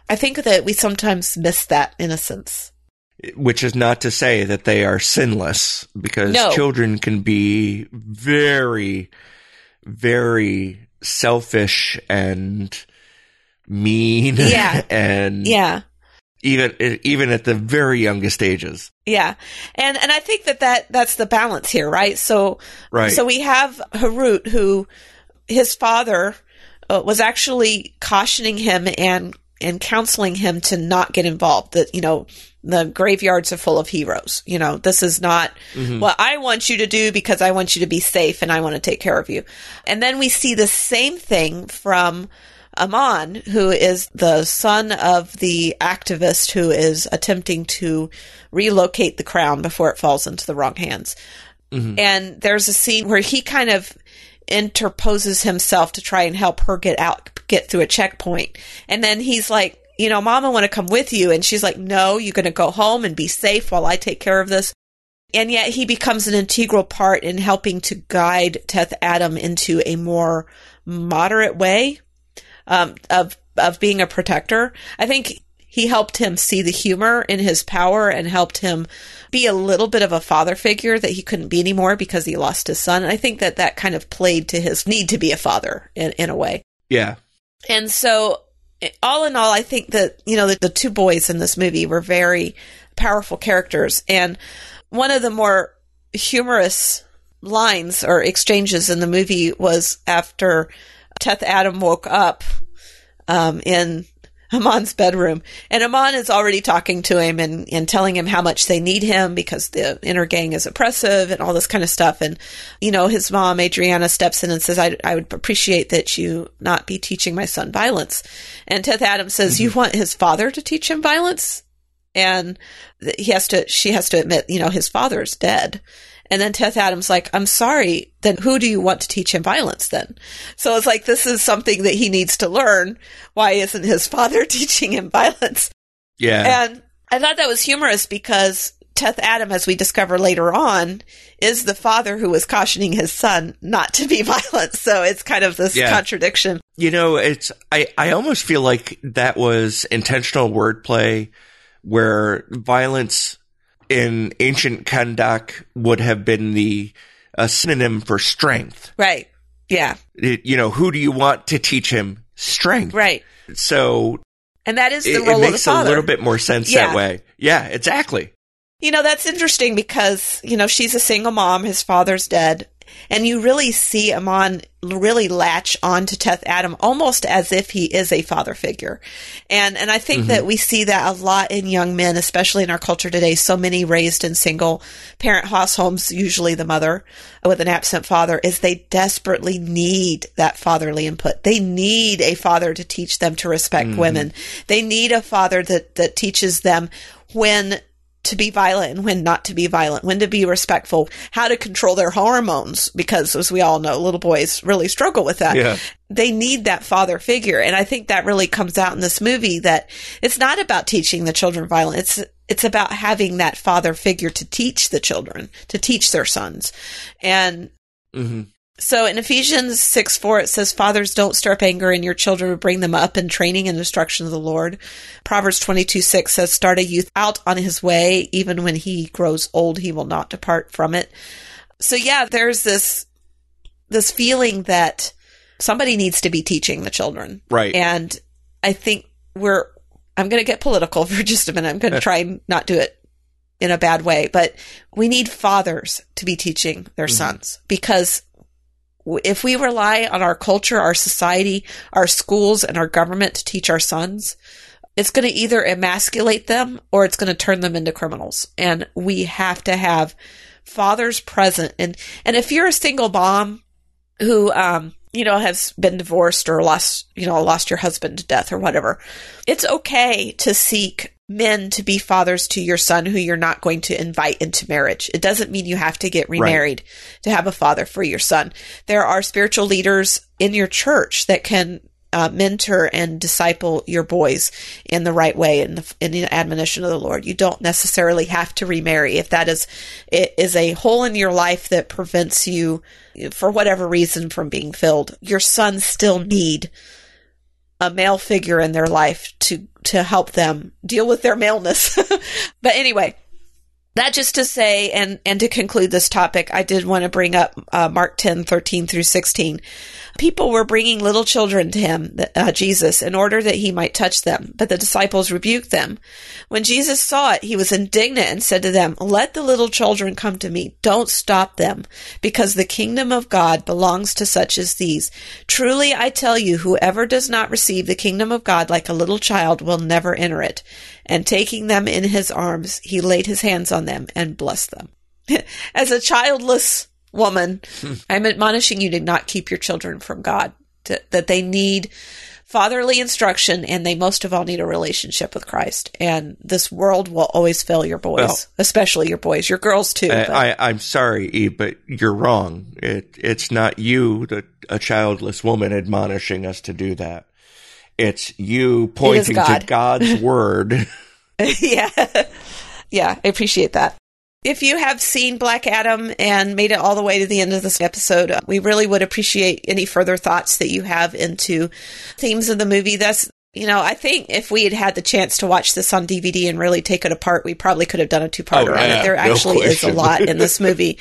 I think that we sometimes miss that innocence which is not to say that they are sinless because no. children can be very very selfish and mean yeah. <laughs> and yeah. even even at the very youngest ages. Yeah. And and i think that that that's the balance here right? So right. so we have Hurut who his father uh, was actually cautioning him and and counseling him to not get involved that you know the graveyards are full of heroes. You know, this is not mm-hmm. what I want you to do because I want you to be safe and I want to take care of you. And then we see the same thing from Amon, who is the son of the activist who is attempting to relocate the crown before it falls into the wrong hands. Mm-hmm. And there's a scene where he kind of interposes himself to try and help her get out, get through a checkpoint. And then he's like, you know, mom, I want to come with you. And she's like, no, you're going to go home and be safe while I take care of this. And yet he becomes an integral part in helping to guide Teth Adam into a more moderate way um, of of being a protector. I think he helped him see the humor in his power and helped him be a little bit of a father figure that he couldn't be anymore because he lost his son. And I think that that kind of played to his need to be a father in, in a way. Yeah. And so all in all, I think that, you know, the, the two boys in this movie were very powerful characters. And one of the more humorous lines or exchanges in the movie was after Teth Adam woke up um, in Amon's bedroom. And Amon is already talking to him and, and telling him how much they need him because the Intergang is oppressive and all this kind of stuff. And, you know, his mom, Adrianna, steps in and says, I, I would appreciate that you not be teaching my son violence. And Teth Adams says, mm-hmm. You want his father to teach him violence? And he has to, she has to admit, you know, his father's dead. And then Teth Adams like, I'm sorry, then who do you want to teach him violence then? So it's like, this is something that he needs to learn. Why isn't his <laughs> father teaching him violence? Yeah. And I thought that was humorous because Teth Adam, as we discover later on, is the father who was cautioning his son not to be <laughs> violent. So it's kind of this yeah. contradiction. You know, it's, I, I almost feel like that was intentional wordplay where violence in ancient Kahndaq would have been the a synonym for strength. Right. Yeah. It, you know, who do you want to teach him strength? Right. So, and that is the it, role it makes a little bit more sense yeah. that way. Yeah, exactly. You know, that's interesting because, you know, she's a single mom. His father's dead. And you really see Amon really latch on to Teth Adam almost as if he is a father figure. And, and I think mm-hmm. that we see that a lot in young men, especially in our culture today. So many raised in single parent households, usually the mother with an absent father, is they desperately need that fatherly input. They need a father to teach them to respect mm-hmm. women. They need a father that, that teaches them when to be violent and when not to be violent, when to be respectful, how to control their hormones, because as we all know, little boys really struggle with that. Yeah. They need that father figure. And I think that really comes out in this movie that it's not about teaching the children violence. It's, it's about having that father figure to teach the children, to teach their sons. And mm-hmm. So in Ephesians 6 4, it says, Fathers, don't stir up anger in your children, but bring them up in training and instruction of the Lord. Proverbs 22 6 says, Start a youth out on his way. Even when he grows old, he will not depart from it. So yeah, there's this, this feeling that somebody needs to be teaching the children. Right. And I think we're, I'm going to get political <laughs> for just a minute. I'm going to try and not do it in a bad way, but we need fathers to be teaching their mm-hmm. sons because if we rely on our culture, our society, our schools, and our government to teach our sons, it's going to either emasculate them or it's going to turn them into criminals. And we have to have fathers present. And, and if you're a single mom who, um, you know, has been divorced or lost, you know, lost your husband to death or whatever, it's okay to seek men to be fathers to your son who you're not going to invite into marriage. It doesn't mean you have to get remarried right. to have a father for your son. There are spiritual leaders in your church that can uh, mentor and disciple your boys in the right way in the, in the admonition of the Lord. You don't necessarily have to remarry if that is it is a hole in your life that prevents you for whatever reason from being filled. Your sons still need a male figure in their life to to help them deal with their maleness. <laughs> but anyway, that just to say, and, and to conclude this topic, I did want to bring up uh, Mark 10, 13 through 16 people were bringing little children to him, uh, Jesus, in order that he might touch them. But the disciples rebuked them. When Jesus saw it, he was indignant and said to them, Let the little children come to me. Don't stop them, because the kingdom of God belongs to such as these. Truly, I tell you, whoever does not receive the kingdom of God like a little child will never enter it. And taking them in his arms, he laid his hands on them and bless them. <laughs> As a childless woman, <laughs> I'm admonishing you to not keep your children from God, to, that they need fatherly instruction and they most of all need a relationship with Christ. And this world will always fail your boys, well, especially your boys, your girls too. I, am sorry, Eve, but you're wrong. It, it's not you, the, a childless woman, admonishing us to do that. It's you pointing God. to God's <laughs> word. yeah. Yeah, I appreciate that. If you have seen Black Adam and made it all the way to the end of this episode, we really would appreciate any further thoughts that you have into themes of the movie. That's you know, I think if we had had the chance to watch this on DVD and really take it apart, we probably could have done a two-parter oh, yeah, on it. There actually is a lot in this <laughs> movie.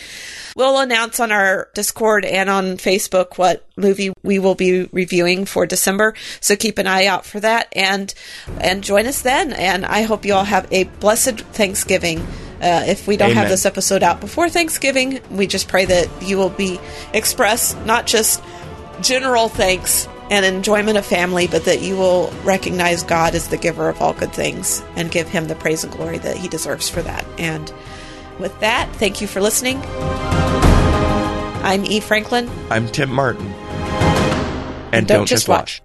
we'll announce on our Discord and on Facebook what movie we will be reviewing for December. So keep an eye out for that and and join us then. And I hope you all have a blessed Thanksgiving. Uh, if we don't Amen. have this episode out before Thanksgiving, we just pray that you will be express not just general thanks and enjoyment of family, but that you will recognize God as the giver of all good things and give him the praise and glory that he deserves for that. And with that, thank you for listening. I'm E. Franklin. I'm Tim Martin. And, and don't, don't, just watch. watch.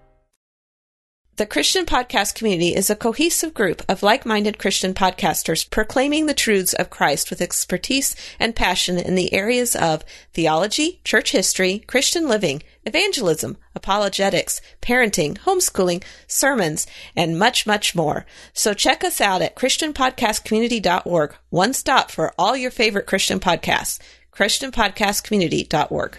The Christian Podcast Community is a cohesive group of like-minded Christian podcasters proclaiming the truths of Christ with expertise and passion in the areas of theology, church history, Christian living, evangelism, apologetics, parenting, homeschooling, sermons, and much, much more. So check us out at christianpodcastcommunity.org, one stop for all your favorite Christian podcasts, christianpodcastcommunity.org.